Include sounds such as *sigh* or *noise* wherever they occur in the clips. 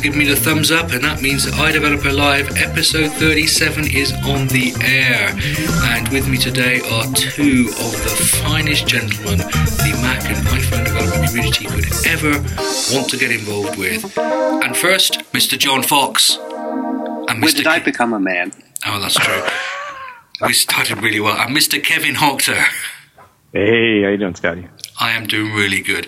has given me the thumbs up, and that means that iDeveloper Live episode 37 is on the air. And with me today are two of the finest gentlemen the Mac and iPhone development community could ever want to get involved with. And first, Mr. John Fox. And Mr. When did I become a man? Oh, that's true. we started really well. And Mr. Kevin Hoctor. Hey, how you doing, Scotty? I am doing really good.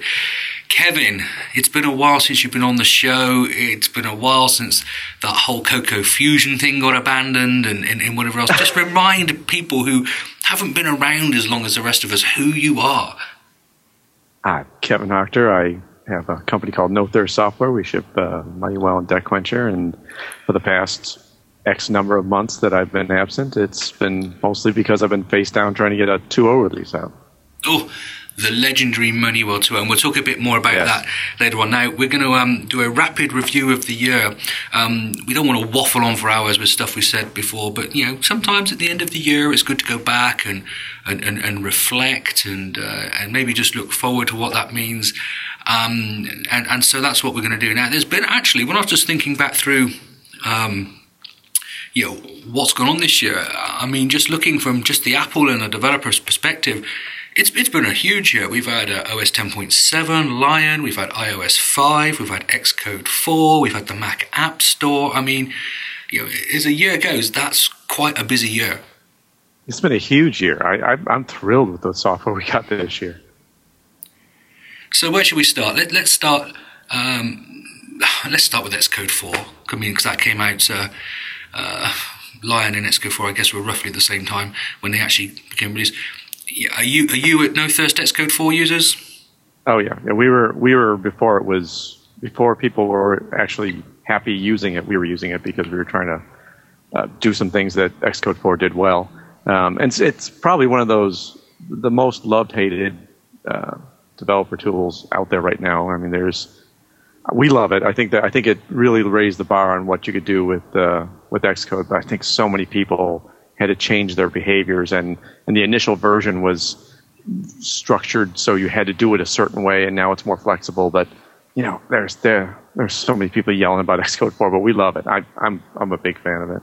Kevin, it's been a while since you've been on the show. It's been a while since that whole CocoaFusion thing got abandoned and, and, and whatever else. Just *laughs* remind people who haven't been around as long as the rest of us who you are. I'm Kevin Hoctor. I have a company called No Thirst Software. We ship uh, MoneyWell and DebtQuencher, and for the past X number of months that I've been absent, it's been mostly because I've been face down trying to get a 2.0 release out. Oh, the legendary Money MoneyWell tour, and we'll talk a bit more about yes. that later on. Now, we're going to um, do a rapid review of the year. Um, we don't want to waffle on for hours with stuff we said before, but you know, sometimes at the end of the year, it's good to go back and and, and, and reflect and uh, and maybe just look forward to what that means. Um, and and so that's what we're going to do now. There's been actually, we're not just thinking back through. Um, you know what's gone on this year. I mean, just looking from just the Apple and a developer's perspective, it's, it's been a huge year. We've had uh, OS 10.7, Lion, we've had iOS 5, we've had Xcode 4, we've had the Mac App Store. I mean, you know, as a year goes, that's quite a busy year. It's been a huge year. I, I, am thrilled with the software we got this year. So where should we start? Let, us start. Um, let's start with Xcode 4. I mean, because that came out. Uh, uh, Lion and Xcode 4, I guess, were roughly the same time when they actually became released are you are you at No Thirst Xcode four users? Oh yeah. yeah, we were we were before it was before people were actually happy using it. We were using it because we were trying to uh, do some things that Xcode four did well, um, and it's, it's, probably one of those the most loved hated uh, developer tools out there right now. I mean, there's we love it. I think that I think it really raised the bar on what you could do with uh, with Xcode. But I think so many people had to change their behaviors and, and the initial version was structured so you had to do it a certain way and now it's more flexible but you know there's there there's so many people yelling about *laughs* Xcode 4 but we love it I, I'm I'm a big fan of it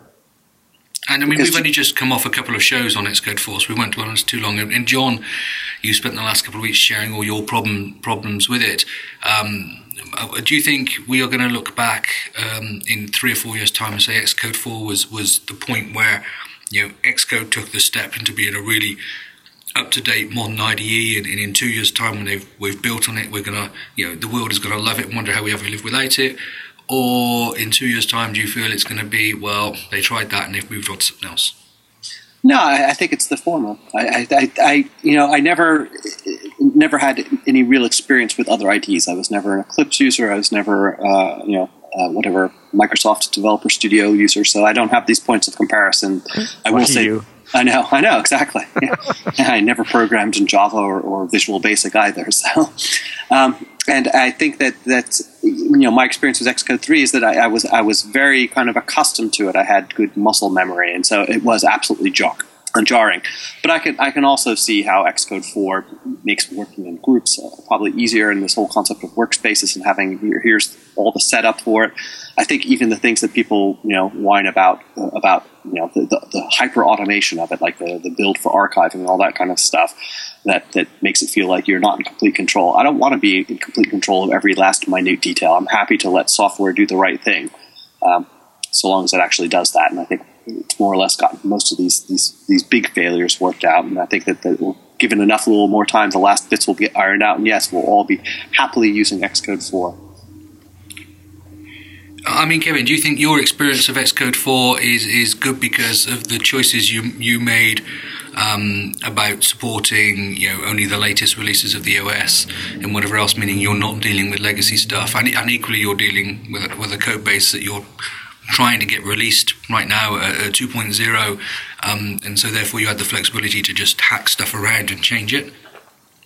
and I mean, we've only just come off a couple of shows on Xcode 4, so we won't dwell on it too long. And John, you spent the last couple of weeks sharing all your problem problems with it. Um, uh, do you think we are going to look back um, in three or four years' time and say Xcode 4 was was the point where you know, Xcode took the step into being a really up-to-date modern IDE, and, and in two years' time, when we've built on it, we're gonna, you know, the world is gonna love it and wonder how we ever live without it. Or in two years' time, do you feel it's to be well? They tried that and they've moved on to something else. No, I, I think it's the former. I, I, I, you know, I never, never had any real experience with other IDEs. I was never an Eclipse user. I was never, uh, you know, uh, whatever Microsoft Developer Studio user, so I don't have these points of comparison. I will say, you? I know, *laughs* I know exactly. Yeah. *laughs* I never programmed in Java or, or Visual Basic either. *laughs* So, um, and I think that that you know my experience with Xcode three is that I, I, was I was very kind of accustomed to it. I had good muscle memory, and so it was absolutely jarring jarring. But I can I can also see how Xcode 4 makes working in groups uh, probably easier, and this whole concept of workspaces and having here's all the setup for it. I think even the things that people you know whine about uh, about you know the, the, the hyper automation of it, like the, the build for archiving and all that kind of stuff, that that makes it feel like you're not in complete control. I don't want to be in complete control of every last minute detail. I'm happy to let software do the right thing. Um, so long as it actually does that. And I think more or less gotten most of these these these big failures worked out. And I think that, that given enough a little more time, the last bits will get ironed out. And yes, we'll all be happily using Xcode 4. I mean, Kevin, do you think your experience of Xcode 4 is, is good because of the choices you you made um, about supporting you know only the latest releases of the OS and whatever else, meaning you're not dealing with legacy stuff, and, and equally you're dealing with with a code base that you're trying to get released right now at, 2.0, um, and so therefore you had the flexibility to just hack stuff around and change it.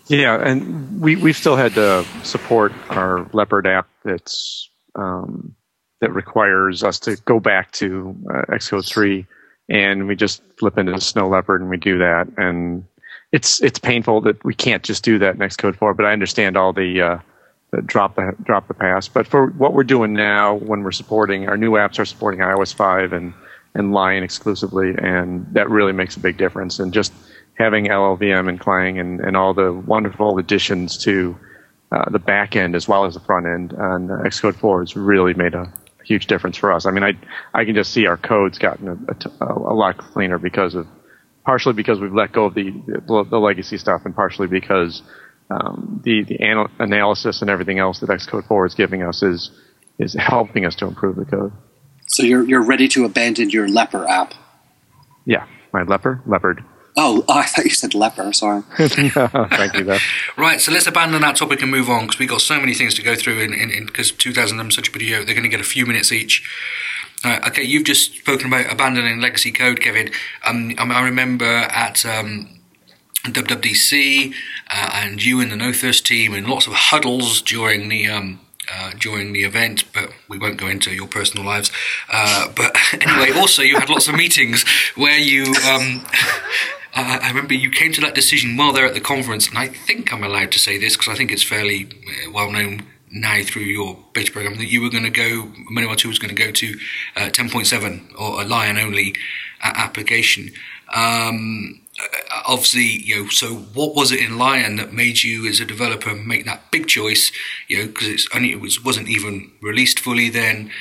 Yeah, and we we've still had to support our Leopard app that's um, that requires us to go back to uh, Xcode three, and we just flip into Snow Leopard and we do that, and it's it's painful that we can't just do that in Xcode four. But I understand all the uh, drop the drop the pass. But for what we're doing now, when we're supporting our new apps are supporting iOS five and and Lion exclusively, and that really makes a big difference. And just having LLVM and Clang and, and all the wonderful additions to uh, the back end as well as the front end on Xcode 4 has really made a huge difference for us. I mean, I I can just see our code's gotten a, a, a lot cleaner because of partially because we've let go of the the, the legacy stuff, and partially because um, the the anal- analysis and everything else that Xcode 4 is giving us is is helping us to improve the code. So you're you're ready to abandon your leper app. Yeah, my leper leopard. Oh, oh *laughs* I thought you said leper. Sorry. *laughs* Thank you. Though. *laughs* right, so let's abandon that topic and move on because we've got so many things to go through. In because 2000 of them such a video, they're going to get a few minutes each. Uh, okay, you've just spoken about abandoning legacy code, Kevin. Um, I remember at um, WWDC uh, and you and the No Thirst team and lots of huddles during the um, uh, during the event, but we won't go into your personal lives. Uh, but *laughs* anyway, also you had lots of meetings where you. Um, *laughs* uh, I remember you came to that decision while they're at the conference, and I think I'm allowed to say this because I think it's fairly uh, well known now through your beta program that you were going to go, MoneyWell 2 was going to go to uh, 10.7 or a Lion only application. Um, uh, obviously, you know, so what was it in Lion that made you as a developer make that big choice? You know, because it's only, it was, wasn't even released fully then.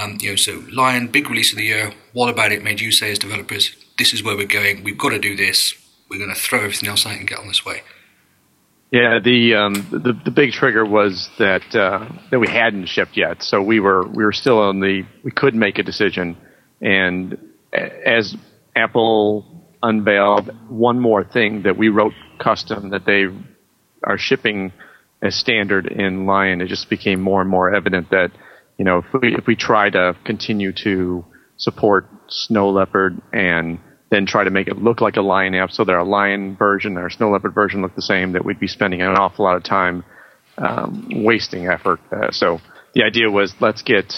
Um, you know, so Lion, big release of the year. What about it made you say as developers, this is where we're going. We've got to do this. We're going to throw everything else out and get on this way. Yeah, the um, the the big trigger was that uh, that we hadn't shipped yet, so we were we were still on the we could make a decision, and as Apple unveiled one more thing that we wrote custom that they are shipping as standard in Lion. It just became more and more evident that you know if we if we try to continue to support Snow Leopard and then try to make it look like a Lion app, so that our Lion version, our Snow Leopard version look the same, that we'd be spending an awful lot of time um, wasting effort. Uh, so the idea was let's get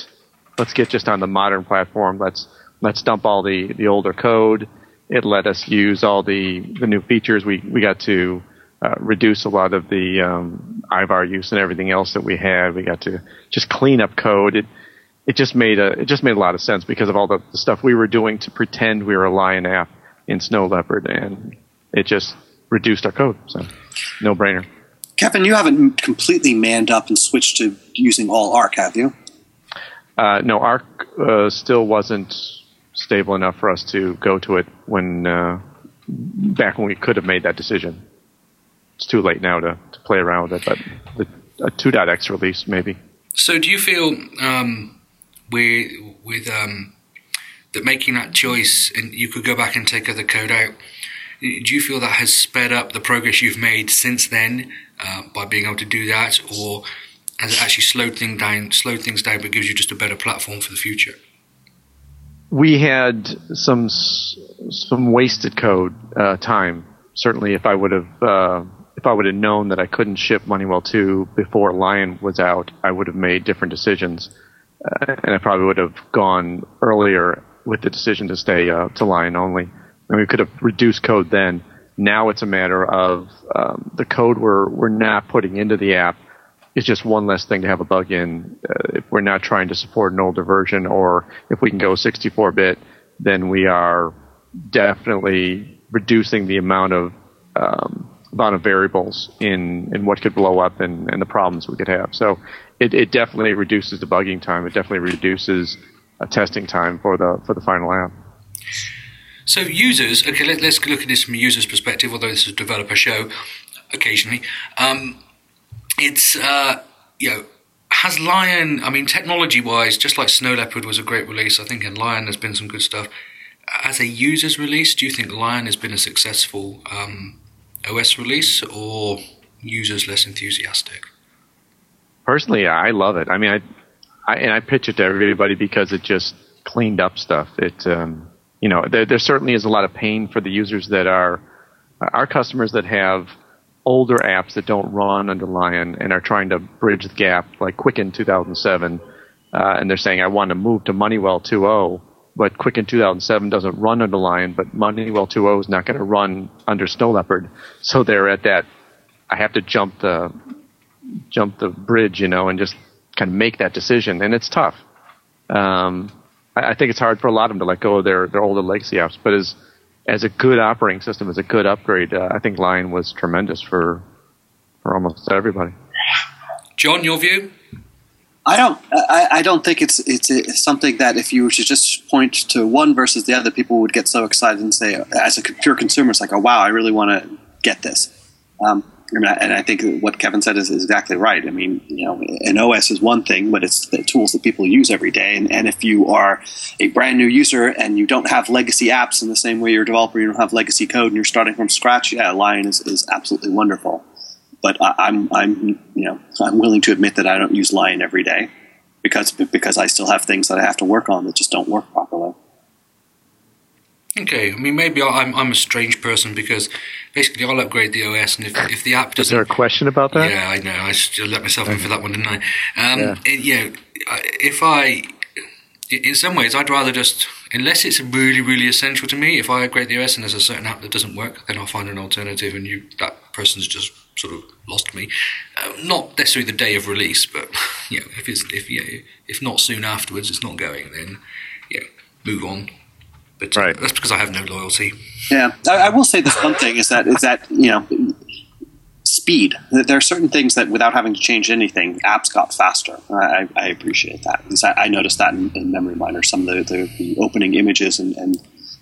let's get just on the modern platform. Let's let's dump all the the older code it let us use all the, the new features. We, we got to uh, reduce a lot of the um, IVAR use and everything else that we had. We got to just clean up code. It, it just made a it just made a lot of sense because of all the, the stuff we were doing to pretend we were a Lion app in Snow Leopard, and it just reduced our code. So, no brainer. Kevin, you haven't completely manned up and switched to using all ARC, have you? Uh, no, ARC uh, still wasn't stable enough for us to go to it when uh, back when we could have made that decision. It's too late now to, to play around with it, but the, a 2.x release maybe. So, do you feel um, with with um, that making that choice, and you could go back and take other code out? Do you feel that has sped up the progress you've made since then uh, by being able to do that, or has it actually slowed things down? Slowed things down, but gives you just a better platform for the future we had some some wasted code uh, time. Certainly, if I would have uh, if I would have known that I couldn't ship MoneyWell two before Lion was out, I would have made different decisions, uh, and I probably would have gone earlier with the decision to stay uh, to Lion only. And we could have reduced code then. Now it's a matter of um, the code we're we're not putting into the app it's just one less thing to have a bug in. Uh, if we're not trying to support an older version, or if we can go 64-bit, then we are definitely reducing the amount of um, amount of variables in in what could blow up and, and the problems we could have. So it, it definitely reduces debugging time. It definitely reduces a testing time for the for the final app. So users, okay, let, us look at this from a user's perspective. Although this is a developer show, occasionally. Um, it's uh, you know has Lion. I mean, technology wise, just like Snow Leopard was a great release, I think in Lion there's been some good stuff. As a user's release, do you think Lion has been a successful um, OS release, or users less enthusiastic? Personally, I love it. I mean, I, I and I pitch it to everybody because it just cleaned up stuff. It, um, you know, there, there certainly is a lot of pain for the users that are our customers that have older apps that don't run under Lion and are trying to bridge the gap, like Quicken 2007, uh, and they're saying, I want to move to MoneyWell 2.0, but Quicken 2007 doesn't run under Lion, but MoneyWell 2.0 is not going to run under Snow Leopard. So they're at that, I have to jump the, jump the bridge, you know, and just kind of make that decision, and it's tough. Um, I, I think it's hard for a lot of them to let go of their their older legacy apps, but as as a good operating system, as a good upgrade, uh, I think Lion was tremendous for for almost everybody. John, your view? I don't. I, I don't think it's, it's it's something that if you were to just point to one versus the other, people would get so excited and say, as a pure consumer, it's like, oh wow, I really want to get this. Um, and, I, think what Kevin said is, is, exactly right. I mean, you know, an OS is one thing, but it's the tools that people use every day. And, and if you are a brand new user and you don't have legacy apps in the same way you're a developer, you don't have legacy code, and you're starting from scratch, yeah, Lion is, is absolutely wonderful but I, am I'm you know I'm willing to admit that I don't use Lion every day because because I still have things that I have to work on that just don't work properly. Okay, I mean maybe I'm I'm a strange person because basically I'll upgrade the OS and if, if the app doesn't. Is there a question about that? Yeah, I know. I just let myself in for that one, didn't I? Um, yeah. It, you know, if I in some ways I'd rather just unless it's really really essential to me. If I upgrade the OS and there's a certain app that doesn't work, then I'll find an alternative, and you that person's just sort of lost me. Uh, not necessarily the day of release, but *laughs* you know, if it's if you know, if not soon afterwards, it's not going. Then yeah, move on. But right. that's because I have no loyalty. Yeah, I, I will say this one thing is that is that you know speed. There are certain things that without having to change anything, apps got faster. I, I appreciate that. I, I noticed that in, in, MemoryMiner, some of the, the, the opening images and, and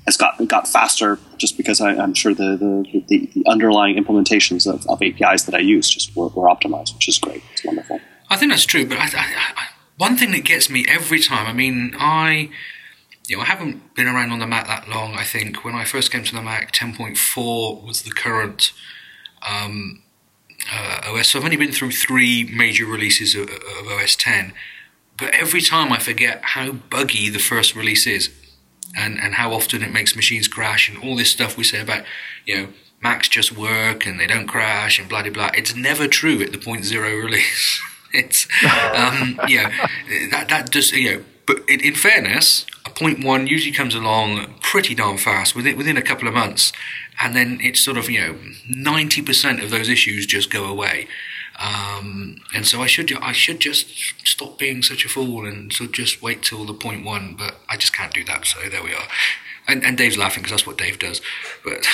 has got got faster just because I, am sure the, the, the, the, underlying implementations of, of, APIs that I use just were, were, optimized, which is great. It's wonderful. I think that's true, but I, I, one thing that gets me every time. I mean, I you know I haven't been around on the Mac that long. I think when I first came to the Mac, 10.4 was the current. Um, uh, OS. So I've only been through three major releases of, of OS 10, but every time I forget how buggy the first release is and, and how often it makes machines crash and all this stuff we say about, you know, Macs just work and they don't crash and blah, blah, blah. It's never true at the point zero release. *laughs* it's, um, yeah, that, that just, you know, but in, in, fairness, point one usually comes along pretty darn fast within, within a couple of months. And then it's sort of, you know, 90% of those issues just go away. Um, and so I should I should just stop being such a fool and so just wait till the point one, but I just can't do that. So there we are. And, and Dave's laughing because that's what Dave does. But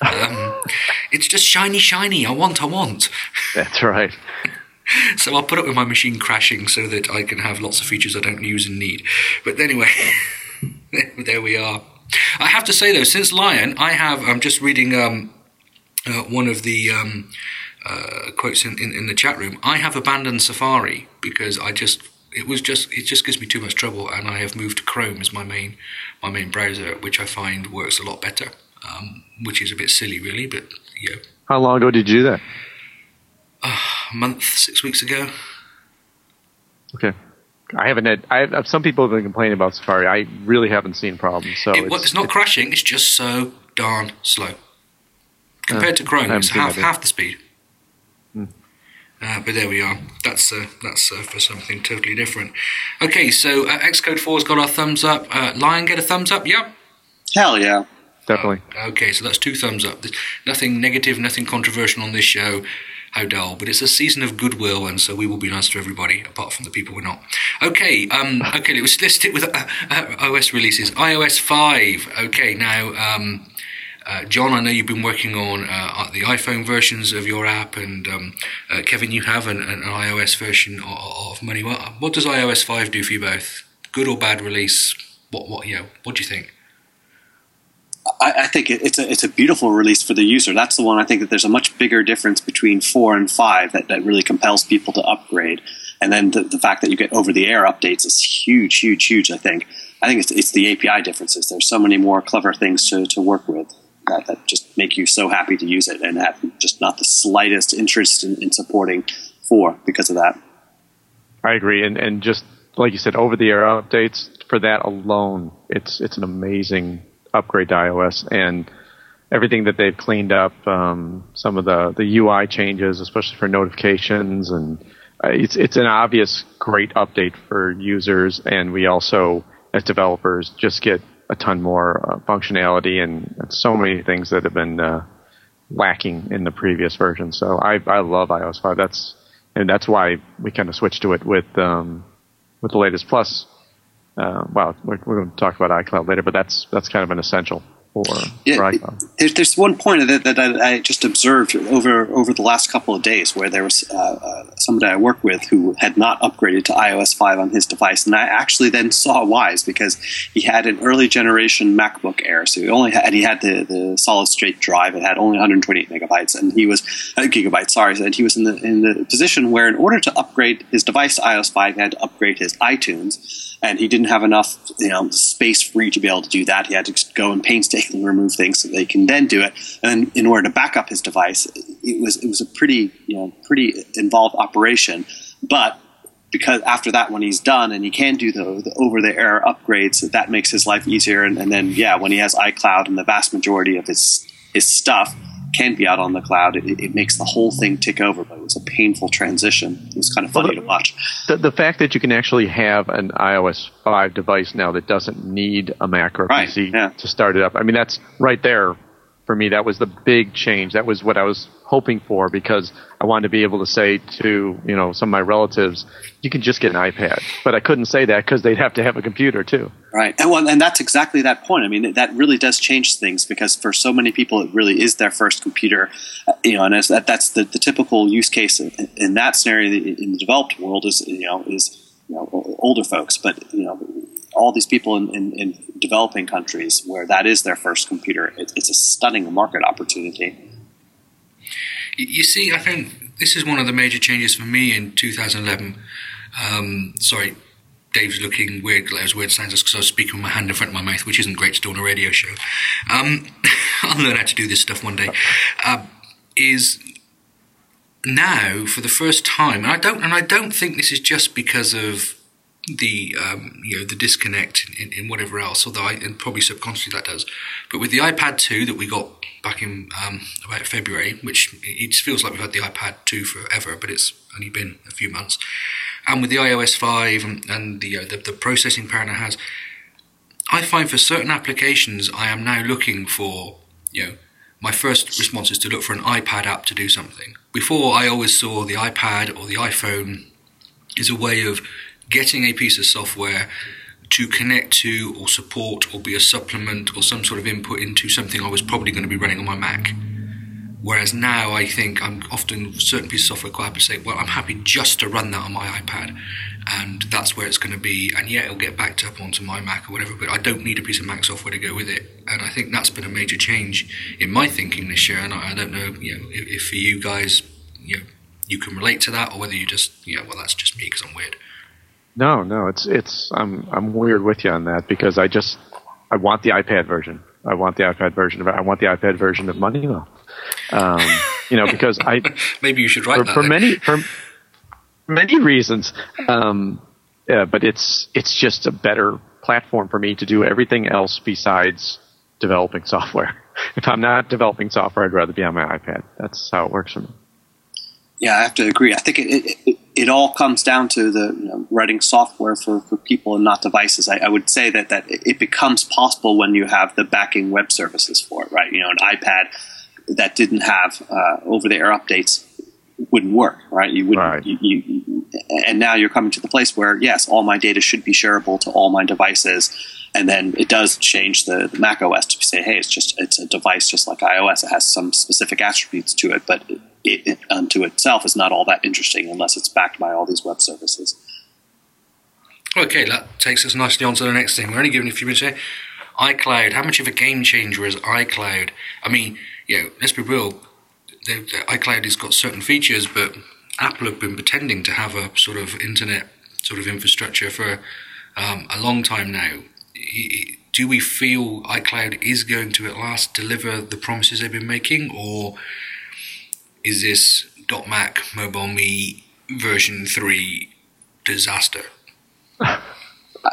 um, *laughs* it's just shiny, shiny. I want, I want. That's right. *laughs* so I'll put up with my machine crashing so that I can have lots of features I don't use and need. But anyway, *laughs* there we are. I have to say though, since Lion, I have. I'm just reading um, uh, one of the. Um, uh, quotes in, in, in, the chat room. I have abandoned Safari because I just it was just it just gives me too much trouble, and I have moved to Chrome as my main my main browser, which I find works a lot better. Um, which is a bit silly, really, but know. How long ago did you do that? Uh, a month, six weeks ago. Okay. I haven't had. I have, some people have been complaining about Safari. I really haven't seen problems. So it, it's, it's, not it's, crashing. It's just so darn slow compared uh, to Chrome. It's half half the speed. Uh, but there we are. That's uh, that's uh, for something totally different. Okay, so uh, Xcode 4's got our thumbs up. Uh, Lion, get a thumbs up? Yeah. Hell yeah. Definitely. Uh, okay, so that's two thumbs up. There's nothing negative, nothing controversial on this show. How dull. But it's a season of goodwill, and so we will be nice to everybody, apart from the people we're not. Okay, um, *laughs* okay, let's, let's stick with OS releases. iOS 5. Okay, now. Um, uh, John, I know you've been working on uh, the iPhone versions of your app, and um, uh, Kevin, you have an, an iOS version of, of Money. What, what, does iOS five do for you both? Good or bad release? What what you know? What do you think? I, I think it, it's a it's a beautiful release for the user. That's the one I think that there's a much bigger difference between four and five that, that really compels people to upgrade. And then the, the fact that you get over the air updates is huge, huge, huge. I think. I think it's, it's the API differences. There's so many more clever things to, to work with that, that just make you so happy to use it and have just not the slightest interest in, in supporting four because of that. I agree, and and just like you said, over the air updates for that alone, it's it's an amazing upgrade to iOS and everything that they've cleaned up. Um, some of the the UI changes, especially for notifications, and uh, it's it's an obvious great update for users, and we also as developers just get a ton more uh, functionality and, so many things that have been uh, lacking in the previous version. So I, I love iOS 5. That's and that's why we kind of switched to it with um, with the latest Plus. Uh, well, we're, we're going to talk about iCloud later, but that's that's kind of an essential for, Yeah, for it- iCloud. There's, there's one point that, that I, I just observed over over the last couple of days where there was uh, uh, somebody I work with who had not upgraded to iOS 5 on his device, and I actually then saw why because he had an early generation MacBook Air, so he only had he had the, the solid state drive, it had only 128 megabytes, and he was uh, gigabytes, sorry, and he was in the in the position where in order to upgrade his device to iOS 5, he had to upgrade his iTunes and he didn't have enough you know space free to be able to do that. He had to go and painstakingly remove things so they can then do it. And in order to back up his device, it was it was a pretty you know pretty involved operation. But because after that, when he's done and he can do the, the over the air upgrades, that makes his life easier. And, and then yeah, when he has iCloud and the vast majority of his his stuff can be out on the cloud, it, it makes the whole thing tick over. But it was a painful transition. It was kind of funny to watch. The, the fact that you can actually have an iOS 5 device now that doesn't need a Mac or a Right, PC yeah. to start it up, I mean, that's right there for me. That was the big change. That was what I was hoping for because I wanted to be able to say to you know some of my relatives, you can just get an iPad. But I couldn't say that because they'd have to have a computer too. Right, and well, and that's exactly that point. I mean, that really does change things because for so many people, it really is their first computer. Uh, you know, and that, that's the, the typical use case in, in that scenario in the developed world is you know is you know older folks, but you know all these people in, in, in developing countries where that is their first computer, it, it's a stunning market opportunity. You- see, I think this is one of the major changes for me in 2011. Um, sorry, Dave's looking weird, like, as weird sounds because I was speaking with my hand in front of my mouth, which isn't great to do on a radio show. Um, *laughs* I'll learn how to do this stuff one day. Uh, is now for the first time, and I don't, and I don't think this is just because of the um, you know the disconnect in, in whatever else, although I, and probably subconsciously that does. But with the iPad 2 that we got back in um, about February, which it feels like we've had the iPad 2 forever, but it's only been a few months, and with the iOS 5 and, and the, uh, the the processing power it has, I find for certain applications I am now looking for you know my first response is to look for an iPad app to do something. Before I always saw the iPad or the iPhone is a way of getting a piece of software to connect to or support or be a supplement or some sort of input into something I was probably going to be running on my Mac. Whereas now I think I'm often certain pieces of software quite happy to say, well, I'm happy just to run that on my iPad, and that's where it's going to be. And yeah, it'll get backed up onto my Mac or whatever, but I don't need a piece of Mac software to go with it. And I think that's been a major change in my thinking this year. And I, don't know, you know, if, if for you guys, you know, you can relate to that, or whether you just, you know, well, that's just me because I'm weird. No, no, it's it's I'm I'm weird with you on that because I just I want the iPad version. I want the iPad version of I want the iPad version of MoneyWell. Um, you know, because I *laughs* Maybe you should write for, that. for many for many reasons. Um, yeah, but it's it's just a better platform for me to do everything else besides developing software. *laughs* If I'm not developing software, I'd rather be on my iPad. That's how it works for me. Yeah, I have to agree. I think it, it, it, all comes down to the you know, writing software for, for people and not devices. I, I would say that, that it becomes possible when you have the backing web services for it, right? You know, an iPad that didn't have uh, over the air updates wouldn't work, right? You wouldn't, Right. you, you, and now you're coming to the place where, yes, all my data should be shareable to all my devices. And then it does change the, the Mac OS to say, hey, it's just it's a device just like iOS. It has some specific attributes to it, but it, it unto itself is not all that interesting unless it's backed by all these web services. Okay, that takes us nicely on to the next thing. We're only giving a few minutes here. iCloud, how much of a game changer is iCloud? I mean, you know, let's be real. The, the iCloud has got certain features, but Apple have been pretending to have a sort of internet sort of infrastructure for um, a long time now. Do we feel iCloud is going to at last deliver the promises they've been making, or is this .Mac MobileMe version three disaster? *laughs*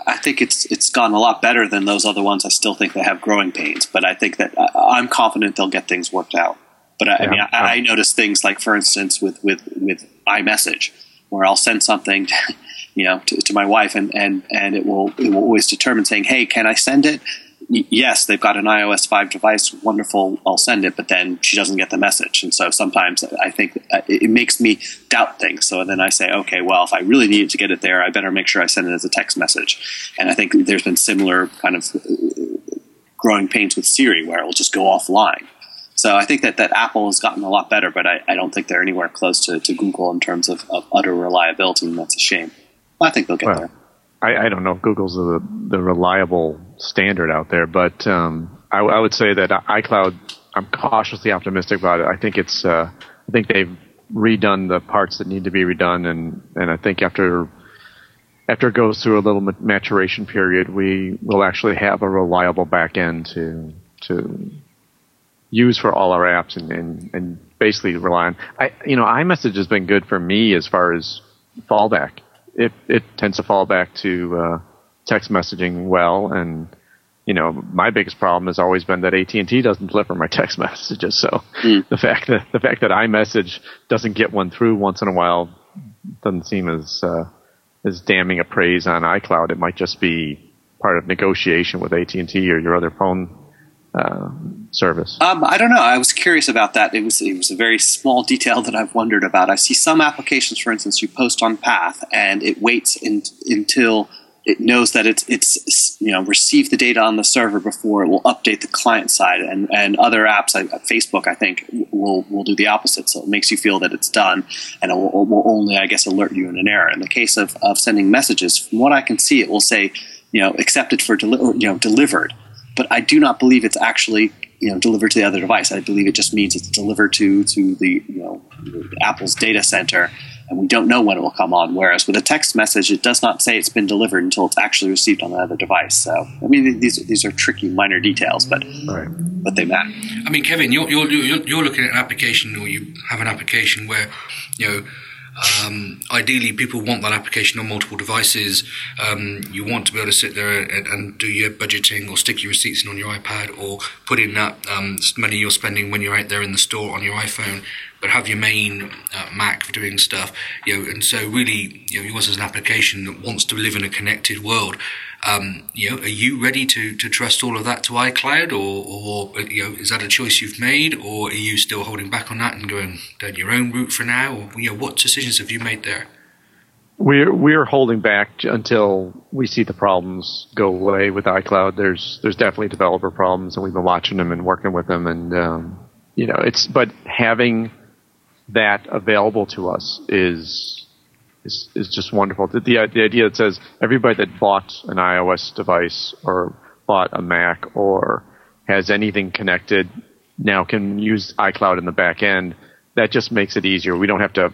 I think it's it's gone a lot better than those other ones. I still think they have growing pains, but I think that I'm confident they'll get things worked out. But I, I mean, I, I notice things like, for instance, with with with iMessage, where I'll send something, *laughs* you know, to, to my wife, and, and and it will it will always determine saying, "Hey, can I send it?" yes, they've got an iOS 5 device, wonderful, I'll send it, but then she doesn't get the message. And so sometimes I think uh, it makes me doubt things. So then I say, okay, well, if I really needed to get it there, I better make sure I send it as a text message. And I think there's been similar kind of uh, growing pains with Siri where it will just go offline. So I think that, that Apple has gotten a lot better, but I, I don't think they're anywhere close to, to Google in terms of, of utter reliability, and that's a shame. I think they'll get well, there. I, I, don't know if Google's the, the reliable standard out there, but um, I, I, would say that iCloud. I'm cautiously optimistic about it. I think it's. Uh, I think they've redone the parts that need to be redone, and and I think after after it goes through a little maturation period, we will actually have a reliable back end to to use for all our apps and, and, and basically rely on. I you know iMessage has been good for me as far as fallback it it tends to fall back to uh, text messaging well, and you know my biggest problem has always been that AT and T doesn't deliver my text *laughs* messages. So mm. the fact that the fact that iMessage doesn't get one through once in a while doesn't seem as uh, as damning a praise on iCloud. It might just be part of negotiation with AT and T or your other phone uh, service? Um, I don't know. I was curious about that. It was it was a very small *laughs* detail that I've wondered about. I see some applications, for instance, you post on Path and it waits in, until it knows that it's it's you know received the data on the server before it will update the client side, and and other apps like Facebook, I think, will will do the opposite. So it makes you feel that it's done, and it will, will only, I guess, alert you in an error. In the case of of sending messages, from what I can see, it will say you know accepted for deli- you know delivered but I do not believe it's actually you know delivered to the other device. I believe it just means it's delivered to to the you know Apple's data center, and we don't know when it will come on. Whereas with a text message, it does not say it's been delivered until it's actually received on the other device. So I mean, these these are tricky minor details, but right. but they matter. I mean, Kevin, you're, you're you're looking at an application, or you have an application where you know um, ideally, people want that application on multiple devices. Um, you want to be able to sit there and, and, do your budgeting or stick your receipts in on your iPad or put in that um, money you're spending when you're out there in the store on your iPhone, but have your main uh, Mac for doing stuff. You know, and so really, you know, yours is an application that wants to live in a connected world. Um, you know, are you ready to, to trust all of that to iCloud, or, or you know, is that a choice you've made, or are you still holding back on that and going down your own route for now? Or you know, what decisions have you made there? We're we're holding back until we see the problems go away with iCloud. There's there's definitely developer problems, and we've been watching them and working with them, and um, you know, it's but having that available to us is is, is just wonderful. The, the, the idea that says everybody that bought an iOS device or bought a Mac or has anything connected now can use iCloud in the back end. That just makes it easier. We don't have to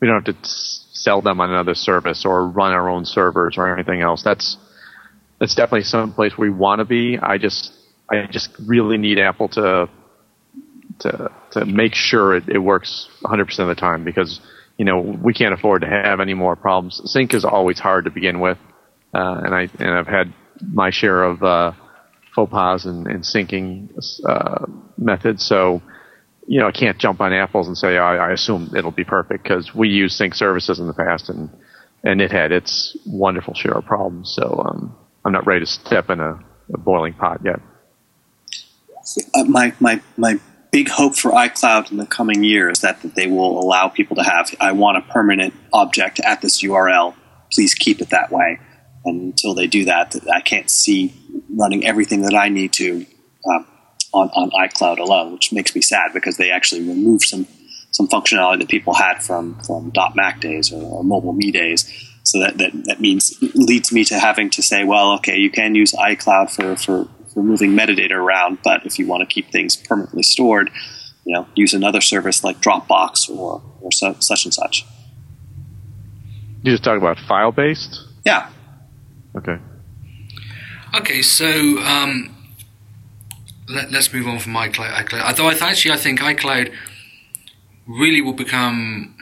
we don't have to sell them on another service or run our own servers or anything else. That's that's definitely some place we want to be. I just I just really need Apple to to to make sure it, it works 100% of the time because you know, we can't afford to have any more problems. Sync is always hard to begin with, uh, and I and I've had my share of uh, faux pas and, and syncing uh, methods. So, you know, I can't jump on apples and say I, I assume it'll be perfect because we used sync services in the past and and it had its wonderful share of problems. So um, I'm not ready to step in a, a boiling pot yet. Uh, my my my big hope for iCloud in the coming years that, that they will allow people to have I want a permanent object at this URL. Please keep it that way. And until they do that, I can't see running everything that I need to um, on, on iCloud alone, which makes me sad because they actually removed some some functionality that people had from from .Mac days or, or MobileMe days. So that, that that means leads me to having to say, well, okay, you can use iCloud for for for moving metadata around. But if you want to keep things permanently stored, you know, use another service like Dropbox or, or su- such and such. You just talk about file based? Yeah. Okay. Okay, so um, let, us move on from iCloud. iCloud. Although I actually I think iCloud really will become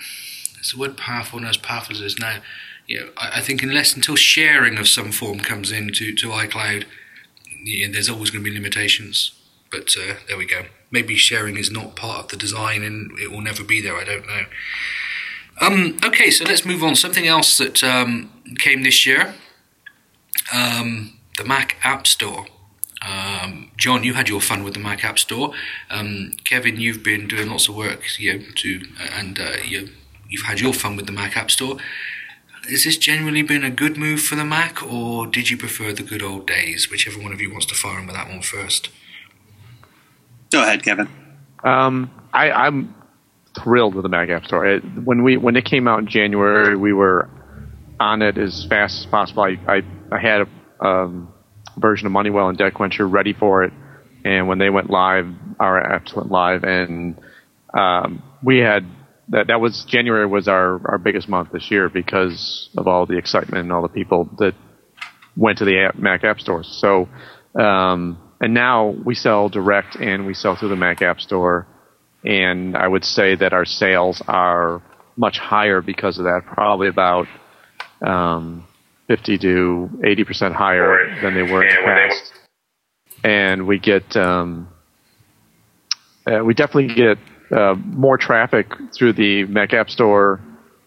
it's a word powerful not as powerful as it is now. You know, I, I, think unless until sharing of some form comes into to iCloud, yeah, there's always going to be limitations. But uh, there we go. Maybe sharing is not part of the design and it will never be there. I don't know. Um, okay, so let's move on. Something else that um, came this year um, the Mac App Store. Um, John, you had your fun with the Mac App Store. Um, Kevin, you've been doing lots of work, you know, to and uh, you, you've had your fun with the Mac App Store. Has this generally been a good move for the Mac, or did you prefer the good old days? Whichever one of you wants to fire in with that one first. Go ahead, Kevin. Um, I, I'm thrilled with the Mac App Store. It, when we when it came out in January, we were on it as fast as possible. I I, I had a um, version of MoneyWell and DebtQuencher ready for it, and when they went live, our apps went live, and um, we had that. That was January was our our biggest month this year because of all the excitement and all the people that went to the app, Mac App Stores. So, um, and now we sell direct and we sell through the Mac App Store, and I would say that our sales are much higher because of that. Probably about um, 50 to 80 percent higher than they were in the past. And we get um, uh, we definitely get uh, more traffic through the Mac App Store,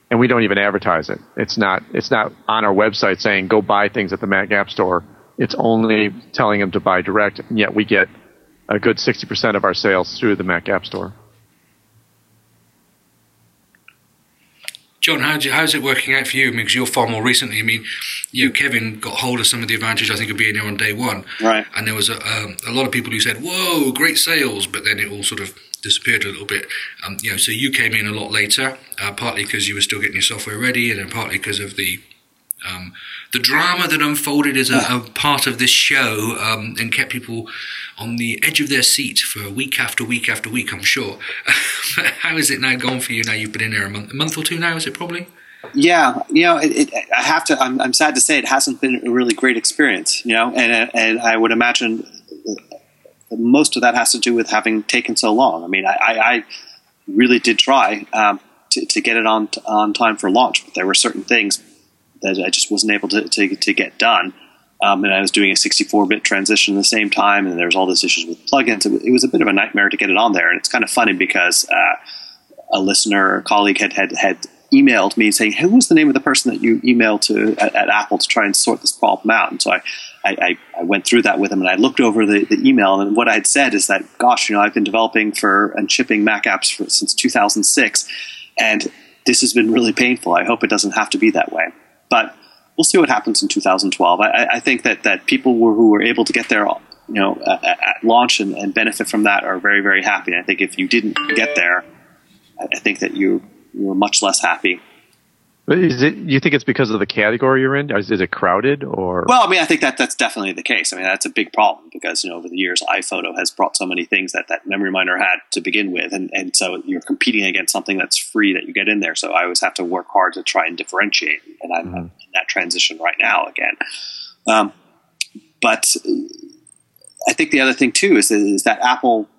and we don't even advertise it. It's not it's not on our website saying go buy things at the Mac App Store. It's only telling them to buy direct, and yet we get a good 60 percent of our sales through the Mac App Store. John, how's, how's it working out for you? I mean, because you're far more recently. I mean, you know, Kevin got hold of some of the advantage I think of being here on day one, Right. and there was a, um, a lot of people who said, "Whoa, great sales," but then it all sort of disappeared a little bit. Um, you know, so you came in a lot later, uh, partly because you were still getting your software ready, and then partly because of the um, the drama that unfolded as a, a part of this show um, and kept people on the edge of their seat for week after week after week. I'm sure. *laughs* How is it now gone for you? Now you've been in there a month, a month or two now. Is it probably? Yeah, you know, it, it, I have to. I'm, I'm sad to say it hasn't been a really great experience. You know, and and I would imagine most of that has to do with having taken so long. I mean, I, I, really did try um, to, to get it on on time for launch, but there were certain things that I just wasn't able to to, to get done. Um, and I was doing a 64-bit transition at the same time, and there was all these issues with plugins. It, it was a bit of a nightmare to get it on there, and it's kind of funny because uh, a listener a colleague had, had had emailed me saying, "Who was the name of the person that you emailed to at, at Apple to try and sort this problem out?" And so I, I, I, I went through that with him, and I looked over the, the email, and what I had said is that, "Gosh, you know, I've been developing for and shipping Mac apps for, since 2006, and this has been really painful. I hope it doesn't have to be that way." But we'll see what happens in 2012. I, I think that that people who, who were able to get there, you know, at, at launch and, and benefit from that are very, very happy. And I think if you didn't get there, I, I think that you you were much less happy. But is it? You think it's because of the category you're in? Is, is it crowded or? Well, I mean, I think that that's definitely the case. I mean, that's a big problem because you know over the years, iPhoto has brought so many things that that MemoryMiner had to begin with, and and so you're competing against something that's free that you get in there. So I always have to work hard to try and differentiate, and I'm, I'm in that transition right now again. Um, but I think the other thing too is is that Apple,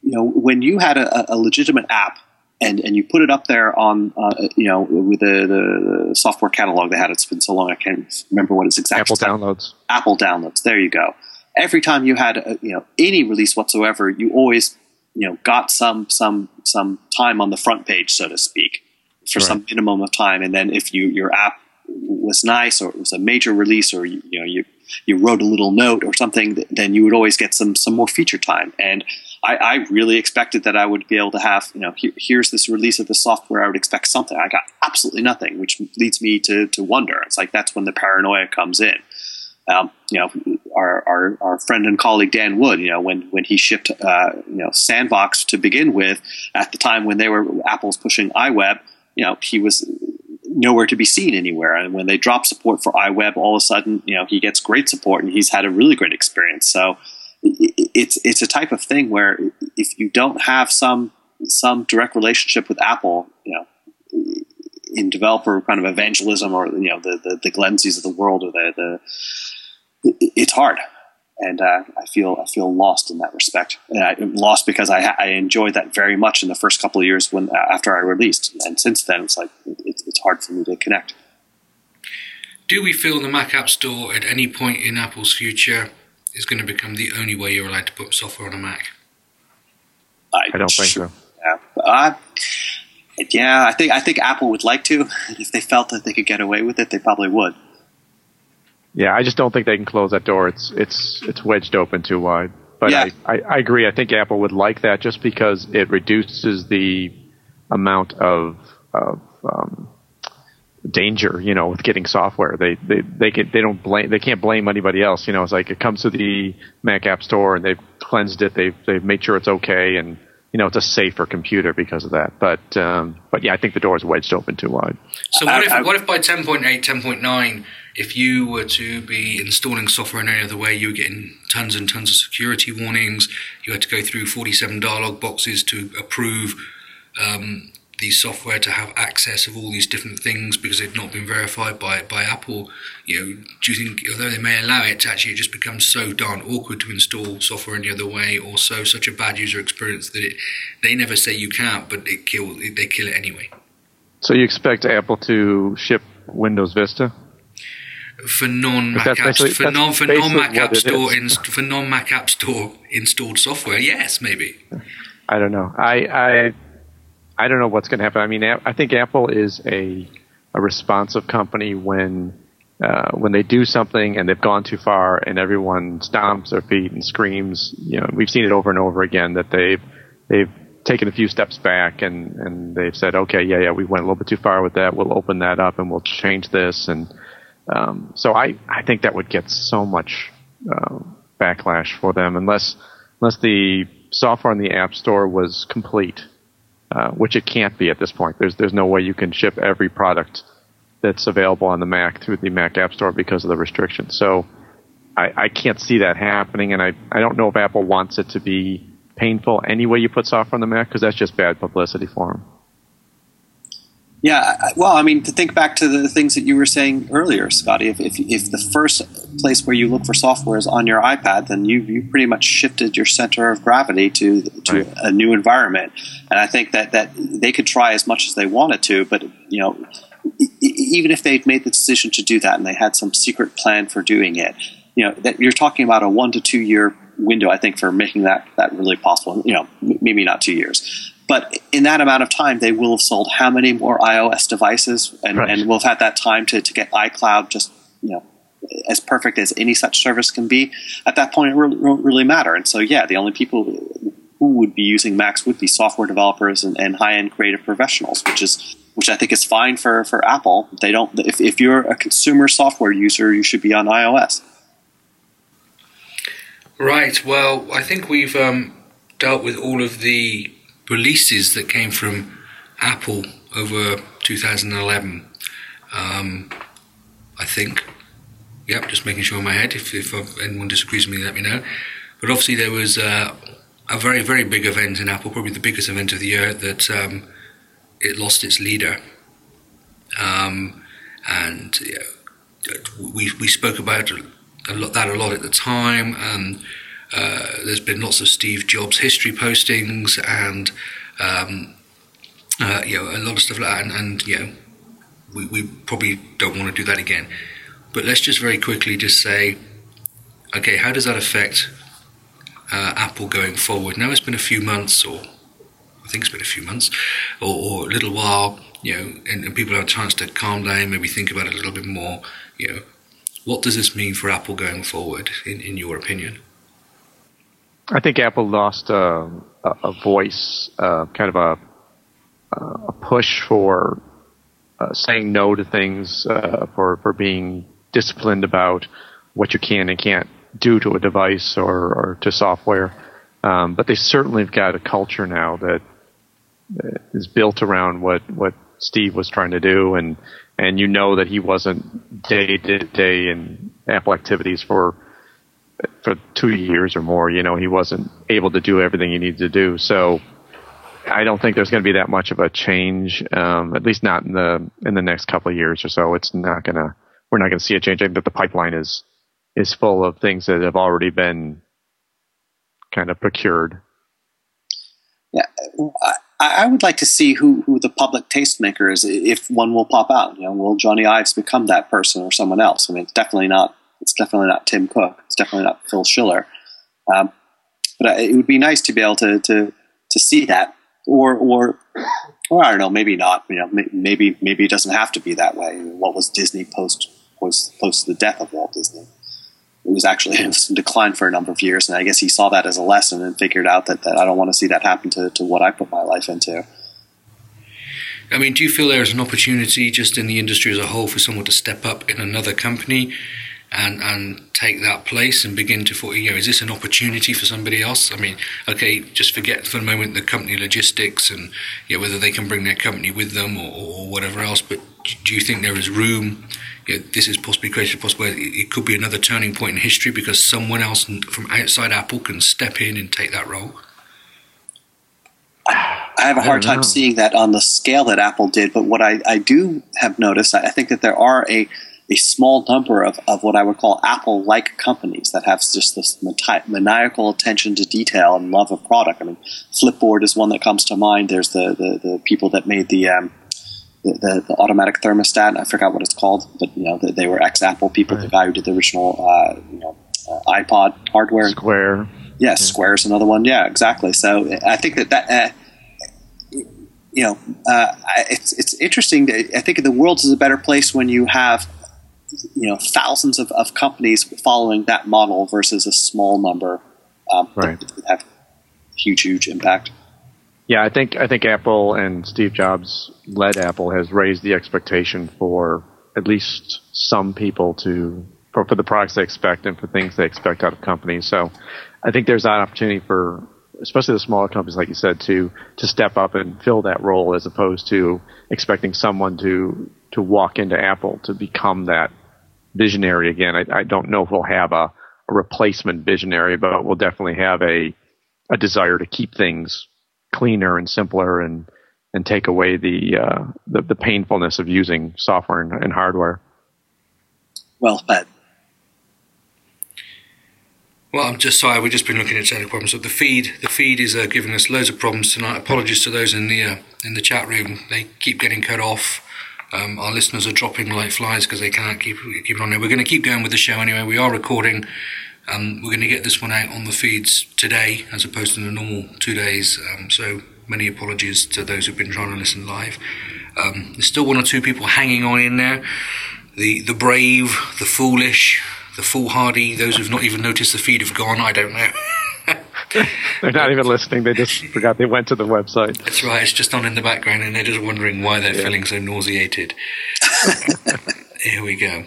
you know, when you had a, a legitimate app and and you put it up there on uh, you know with the, the, software catalog they had. It's been so long I can't remember what its exactly. Apple title- downloads. Apple downloads. There you go. Every time you had a, you know any release whatsoever, you always you know got some some some time on the front page, so to speak, for Right. some minimum of time. And then if you your app was nice or it was a major release or you, you know you you wrote a little note or something, then you would always get some some more feature time. And I, I really expected that I would be able to have you know here, here's this release of the software. I would expect something. I got absolutely nothing, which leads me to to wonder. It's like that's when the paranoia comes in. Um, you know, our, our, our friend and colleague Dan Wood, you know, when, when he shipped, uh, you know, Sandvox to begin with, at the time when they were Apple's pushing iWeb, you know, he was nowhere to be seen anywhere. And when they dropped support for iWeb, all of a sudden, you know, he gets great support and he's had a really great experience. So it's it's a type of thing where if you don't have some some direct relationship with Apple, you know, in developer kind of evangelism or you know the the, the Glensies of the world or the the it's hard, and uh, I feel I feel lost in that respect. And I lost because I, I enjoyed that very much in the first couple of years when after I released, and since then it's like it's, it's hard for me to connect. Do we feel the Mac App Store at any point in Apple's future is going to become the only way you're allowed to put software on a Mac? I don't think so. Yeah, uh, yeah, I think I think Apple would like to. If they felt that they could get away with it, they probably would. Yeah, I just don't think they can close that door. It's it's it's wedged open too wide. But Yeah. I, I, I agree. I think Apple would like that just because it reduces the amount of of um, danger, you know, with getting software. They they they can they don't blame they can't blame anybody else. You know, it's like it comes to the Mac App Store and they've cleansed it. They've they've made sure it's okay and you know it's a safer computer because of that. But um, but yeah, I think the door is wedged open too wide. So what I- if I- what if by 10.8, 10.9, if you were to be installing software in any other way, you were getting tons and tons of security warnings. You had to go through 47 dialog boxes to approve um, the software to have access of all these different things because had not been verified by by Apple. You know, do you think although they may allow it, actually it just becomes so darn awkward to install software any other way, or so such a bad user experience that it they never say you can't, but it kill they kill it anyway. So you expect Apple to ship Windows Vista? for non Mac apps for non for non Mac App Store is. ins, for non Mac App Store installed software. Yes, maybe. I don't know. I I I don't know what's going to happen. I mean, I think Apple is a a responsive company when uh, when they do something and they've gone too far and everyone stomps their feet and screams. You know, we've seen it over and over again that they've they've taken a few steps back and and they've said, okay, yeah, yeah, we went a little bit too far with that. We'll open that up and we'll change this. And um, so I I think that would get so much uh, backlash for them unless unless the software in the App Store was complete, uh, which it can't be at this point. There's there's no way you can ship every product that's available on the Mac through the Mac App Store because of the restrictions. So I, I can't see that happening, and I I don't know if Apple wants it to be painful any way you put software on the Mac because that's just bad publicity for them. Yeah, well, I mean, to think back to the things that you were saying earlier, Scotty, if, if, if the first place where you look for software is on your iPad, then you, you pretty much shifted your center of gravity to, to Right. a new environment. And I think that, that they could try as much as they wanted to, but, you know, even if they've made the decision to do that and they had some secret plan for doing it, you know, that you're talking about a one to two year window, I think, for making that, that really possible. You know, m- maybe not two years. But in that amount of time, they will have sold how many more iOS devices, and, Right. and we'll have had that time to, to get iCloud just you know as perfect as any such service can be. At that point, it won't really matter. And so, yeah, the only people who would be using Macs would be software developers and, and high end creative professionals, which is which I think is fine for, for Apple. They don't. If, if you're a consumer software user, you should be on iOS. Right. Well, I think we've um, dealt with all of the releases that came from Apple over 2011. Um, I think. Yep. Just making sure in my head. If, if anyone disagrees with me, let me know. But obviously, there was uh, a very, very big event in Apple, probably the biggest event of the year, that um, it lost its leader. Um, and we we spoke about a lot, that a lot at the time, and uh, there's been lots of Steve Jobs history postings, and um, uh, you know a lot of stuff like that, and, and you know we, we probably don't want to do that again. But let's just very quickly just say, okay, how does that affect uh, Apple going forward? Now it's been a few months, or I think it's been a few months, or, or a little while, you know, and, and people have a chance to calm down, maybe think about it a little bit more, you know. What does this mean for Apple going forward, in, in your opinion? I think Apple lost a, a, a voice, uh, kind of a a push for uh, saying no to things, uh, for for being disciplined about what you can and can't do to a device or, or to software. Um, but they certainly have got a culture now that uh, built around what what Steve was trying to do, and and you know that he wasn't day to day in Apple activities for for two years or more. You know, he wasn't able to do everything he needed to do. So I don't think there's going to be that much of a change, um, at least not in the in the next couple of years or so. It's not to we're not going to see a change. I think that the pipeline is is full of things that have already been kind of procured. Yeah, I, I would like to see who, who the public tastemaker is, if one will pop out. You know, will Johnny Ives become that person or someone else? I mean, it's definitely not. It's definitely not Tim Cook. It's definitely not Phil Schiller. Um, but it would be nice to be able to to, to see that, or or or I don't know, maybe not. You know, maybe maybe it doesn't have to be that way. What was Disney post was close to the death of Walt Disney. It was actually *laughs* in decline for a number of years, and I guess he saw that as a lesson and figured out that, that I don't want to see that happen to, to what I put my life into. I mean, do you feel there is an opportunity just in the industry as a whole for someone to step up in another company and and take that place and begin to you know is this an opportunity for somebody else i mean okay just forget for the moment the company logistics and you know, whether they can bring their company with them or, or whatever else but do you think there is room you know, this is possibly created possible it could be another turning point in history because someone else from outside apple can step in and take that role I have a hard time know. seeing that on the scale that Apple did, but what I, I do have noticed, I think that there are a a small number of, of what I would call Apple like companies that have just this maniacal attention to detail and love of product. I mean, Flipboard is one that comes to mind. There's the, the, the people that made the, um, the, the, the, automatic thermostat. I forgot what it's called, but you know they, they were ex Apple people. Right. The guy who did the original uh, you know uh, iPod hardware. Square. Yes, yeah, Square is another one. Yeah, exactly. So I think that that. Uh, you know, uh, it's it's interesting. I think the world is a better place when you have you know thousands of, of companies following that model versus a small number um, right. that have huge huge impact. Yeah, I think I think Apple and Steve Jobs led Apple has raised the expectation for at least some people to for, for the products they expect and for things they expect out of companies. So I think there's an opportunity for especially the smaller companies, like you said, to to step up and fill that role as opposed to expecting someone to to walk into Apple to become that visionary again. I, I don't know if we'll have a, a, replacement visionary, but we'll definitely have a a desire to keep things cleaner and simpler and and take away the uh, the, the, painfulness of using software and, and hardware. Well said. Well, I'm just sorry. We've just been looking at technical problems. So the feed, the feed is uh, giving us loads of problems tonight. Apologies to those in the uh, in the chat room. They keep getting cut off. Um, our listeners are dropping like flies because they can't keep keep it on there. We're going to keep going with the show anyway. We are recording. Um, we're going to get this one out on the feeds today as opposed to the normal two days. Um, so many apologies to those who've been trying to listen live. Um, there's still one or two people hanging on in there. The the brave, the foolish, the foolhardy. Those who've not even noticed the feed have gone. I don't know. *laughs* *laughs* they're not even listening. They just forgot they went to the website. That's right. It's just on in the background, and they're just wondering why they're yeah. feeling so nauseated. *laughs* Here we go.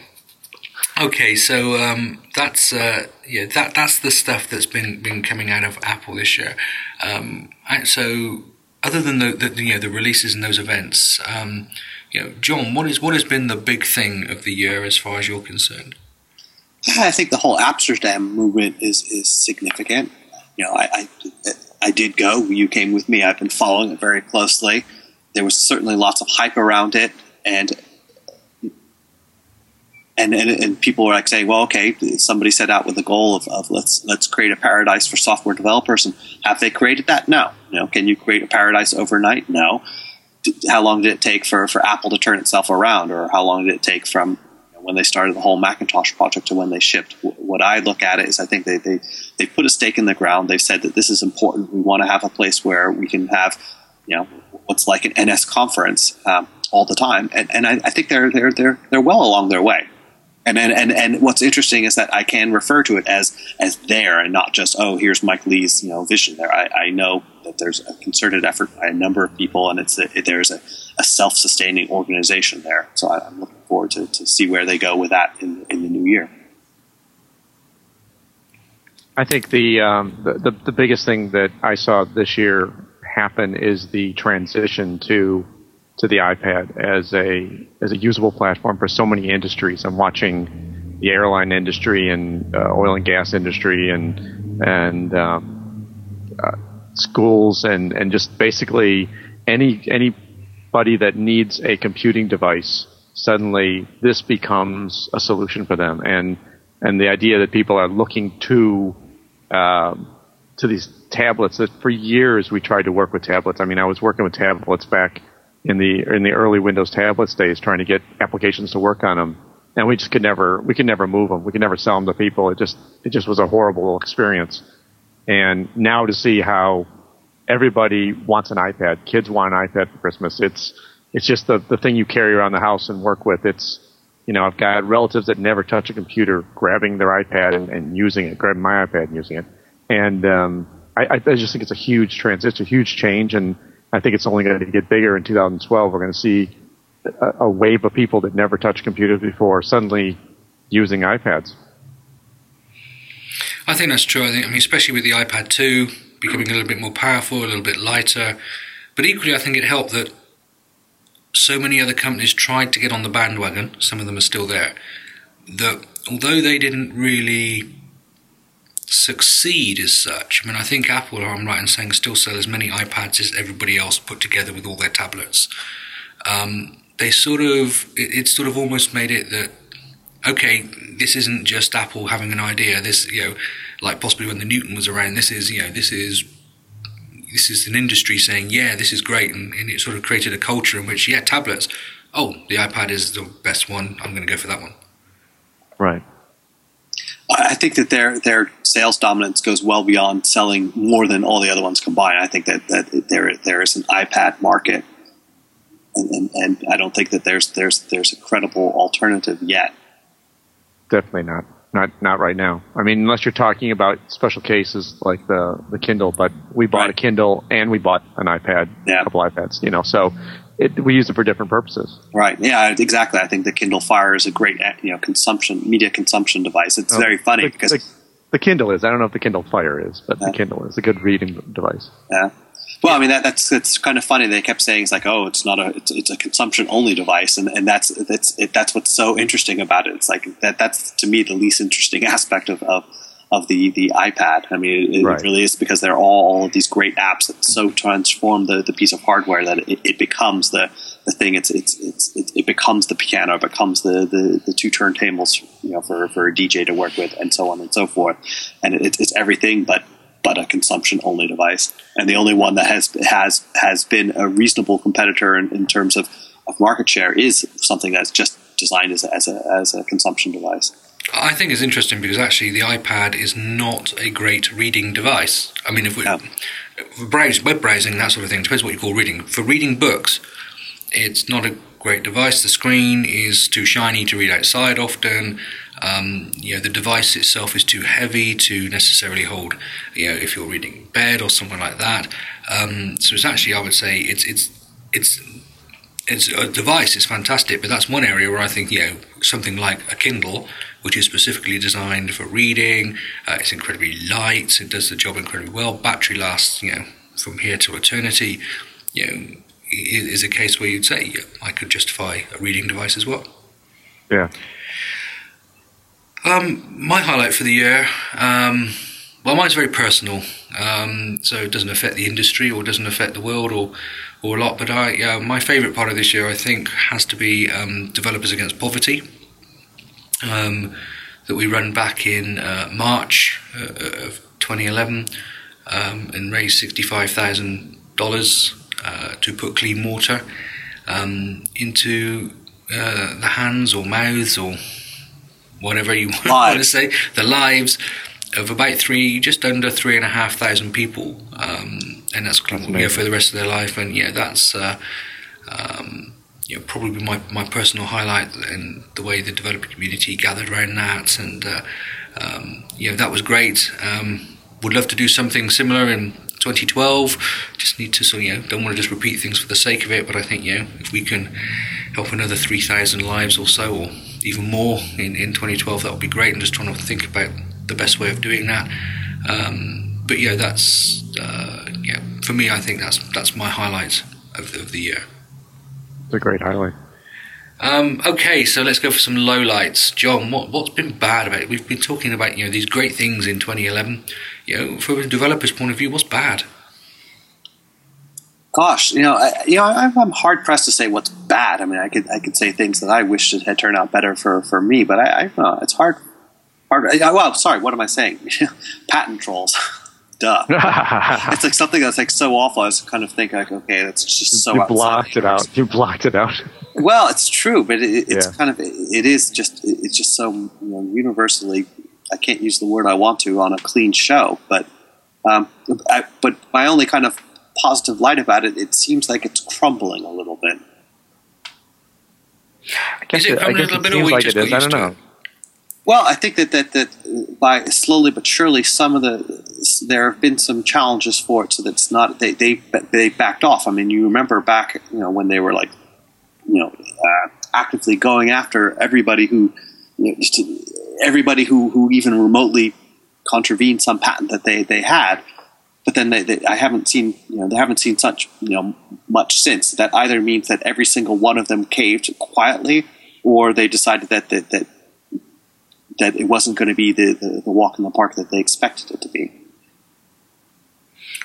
Okay, so um, that's uh, yeah, that that's the stuff that's been been coming out of Apple this year. Um, so, other than the, the, you know the releases and those events, um, you know, John, what is what has been the big thing of the year as far as you're concerned? I think the whole Appsterdam movement is is significant you know, I, I, I did go. You came with me. I've been following it very closely. There was certainly lots of hype around it, and and, and, and people were like saying, well, okay, somebody set out with the goal of, of, let's let's create a paradise for software developers, and have they created that? No. You know, can you create a paradise overnight? No. How long did it take for, for Apple to turn itself around, or how long did it take from when they started the whole Macintosh project to when they shipped. What I look at it is I think they, they, they put a stake in the ground. They've said that this is important. We want to have a place where we can have, you know, what's like an NSConference um, all the time. And, and I, I, think they're, they're, they're, they're well along their way. And, and, and, and what's interesting is that I can refer to it as, as there and not just, oh, here's Mike Lee's, you know, vision there. I, I know that there's a concerted effort by a number of people and it's a, there's a, a self-sustaining organization there. So I, am looking forward to, to see where they go with that in, in the new year. I think the, um, the, the, the biggest thing that I saw this year happen is the transition to to the iPad as a as a usable platform for so many industries. I'm watching the airline industry and uh, oil and gas industry and and um, uh, schools and and just basically any anybody that needs a computing device suddenly this becomes a solution for them. And and the idea that people are looking to um, to these tablets that for years we tried to work with tablets. I mean, I was working with tablets back in the in the early Windows tablets days, trying to get applications to work on them, and we just could never we could never move them. We could never sell them to people. It just it just was a horrible experience. And now to see how everybody wants an iPad, kids want an iPad for Christmas. It's it's just the, the thing you carry around the house and work with. It's You know, I've got relatives that never touch a computer grabbing their iPad and, and using it, grabbing my iPad and using it. And um, I, I just think it's a huge trans, it's a huge change, and I think it's only going to get bigger in 2012. We're going to see a, a wave of people that never touched computers before suddenly using iPads. I think that's true. I think, I mean, especially with the iPad 2 becoming a little bit more powerful, a little bit lighter. But equally, I think it helped that so many other companies tried to get on the bandwagon. Some of them are still there. That although they didn't really succeed as such, I mean, I think Apple, I'm right in saying, still sell as many iPads as everybody else put together with all their tablets. Um, they sort of, it, it sort of almost made it that okay, this isn't just Apple having an idea. This, you know, like possibly when the Newton was around, this is, you know, this is this is an industry saying, yeah, this is great, and, and it sort of created a culture in which, yeah, tablets. Oh, the iPad is the best one. I'm going to go for that one. Right. I think that their their sales dominance goes well beyond selling more than all the other ones combined. I think that, that there there is an iPad market, and, and, and I don't think that there's there's there's a credible alternative yet definitely not. Not not right now. I mean, unless you're talking about special cases like the the Kindle. But we bought right. a Kindle and we bought an iPad, yeah. a couple iPads. You know, so it, we use it for different purposes. Right. Yeah. Exactly. I think the Kindle Fire is a great you know consumption media consumption device. It's oh, very funny the, because the, the, Kindle is. I don't know if the Kindle Fire is, but yeah. the Kindle is a good reading device. Yeah. Well, I mean that, that's it's kind of funny. They kept saying it's like, oh, it's not a it's, it's a consumption only device, and, and that's that's it, that's what's so interesting about it. It's like that that's to me the least interesting *laughs* aspect of of, of the the iPad. I mean, it, right. it really is because they're all, all of these great apps that so transform the, the piece of hardware that it, it becomes the the thing. It's it's it's it, it becomes the piano, it becomes the, the, the two turntables, you know, for for a DJ to work with, and so on and so forth. And it, it's everything but but a consumption only device, and the only one that has has has been a reasonable competitor in, in terms of, of market share is something that's just designed as a, as a as a consumption device. I think it's interesting because actually the iPad is not a great reading device. I mean, if we yeah. browse, web browsing, that sort of thing, depends what you call reading. For reading books, it's not a great device. The screen is too shiny to read outside often. Um, you know, the device itself is too heavy to necessarily hold. You know, if you're reading in bed or something like that. Um, so it's actually, I would say, it's it's it's it's a device It's fantastic, but that's one area where I think you know something like a Kindle, which is specifically designed for reading. Uh, it's incredibly light. It does the job incredibly well. Battery lasts, you know, from here to eternity. You know, is a case where you'd say yeah, I could justify a reading device as well. Yeah. Um, my highlight for the year, um, well, mine's very personal, um, so it doesn't affect the industry or doesn't affect the world or, or a lot. But I, uh, my favourite part of this year, I think, has to be um, Developers Against Poverty um, that we run back in uh, March uh, of 2011 um, and raised $65,000 uh, to put clean water into uh, the hands or mouths or whatever you *laughs* want to say, the lives of about three, just under three and a half thousand people, um, and that's, that's yeah, for the rest of their life. And yeah, that's uh, um, you know, probably my, my personal highlight and the way the developer community gathered around that. And uh, um, yeah, that was great. Um, would love to do something similar in 2012. Just need to, so you know, don't want to just repeat things for the sake of it. But I think you know, if we can help another 3,000 lives or so, or even more in, in 2012, that would be great. And just trying to think about the best way of doing that. Um, but yeah, that's uh, yeah for me. I think that's that's my highlight of, of the year. It's a great highlight. Um, okay, so let's go for some lowlights. John, what what's been bad about it? We've been talking about you know these great things in 2011. You know, from a developer's point of view, what's bad? Gosh, you know, I, you know, I'm hard pressed to say what's bad. I mean, I could I could say things that I wish it had turned out better for, for me, but I, I uh, it's hard. Hard. Well, sorry, what am I saying? *laughs* Patent trolls. *laughs* Duh. *laughs* it's like something that's like so awful. I was kind of think like, okay, that's just so. You blocked it out. You blocked it out. well, it's true, but it, it's yeah. kind of it is just it's just so you know, universally. I can't use the word I want to on a clean show, but um, I, but my only kind of positive light about it, it seems like it's crumbling a little bit. I guess Is it it, I coming a guess little it bit, or seems we like it is. I don't know. Well, I think that, that, that by slowly but surely, some of the there have been some challenges for it, so that's not they they they backed off. I mean, you remember back, you know, when they were like, you know, uh, actively going after everybody who, you know, just everybody who who even remotely contravened some patent that they they had. But then they, they, I haven't seen, you know, they haven't seen such, you know, much since. That either means that every single one of them caved quietly, or they decided that that, that that it wasn't going to be the, the, the walk in the park that they expected it to be.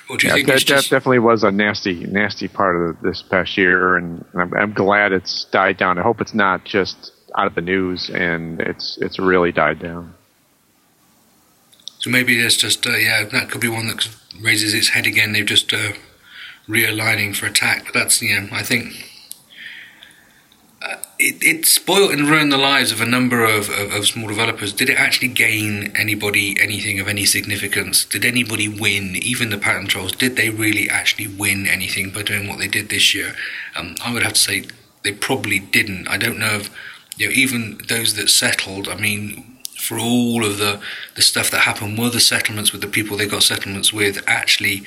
Or do you Yeah, think that, just that definitely was a nasty, nasty part of this past year, and I'm, I'm glad it's died down. I hope it's not just out of the news and it's it's really died down. So maybe there's just uh, yeah, that could be one that raises its head again. They're just uh, realigning for attack. But that's you know, I think uh, it, it spoiled and ruined the lives of a number of, of, of small developers. Did it actually gain anybody anything of any significance? Did anybody win? Even the patent trolls, did they really actually win anything by doing what they did this year? Um, I would have to say they probably didn't. I don't know if you know even those that settled. I mean for all of the, the stuff that happened, were the settlements with the people they got settlements with actually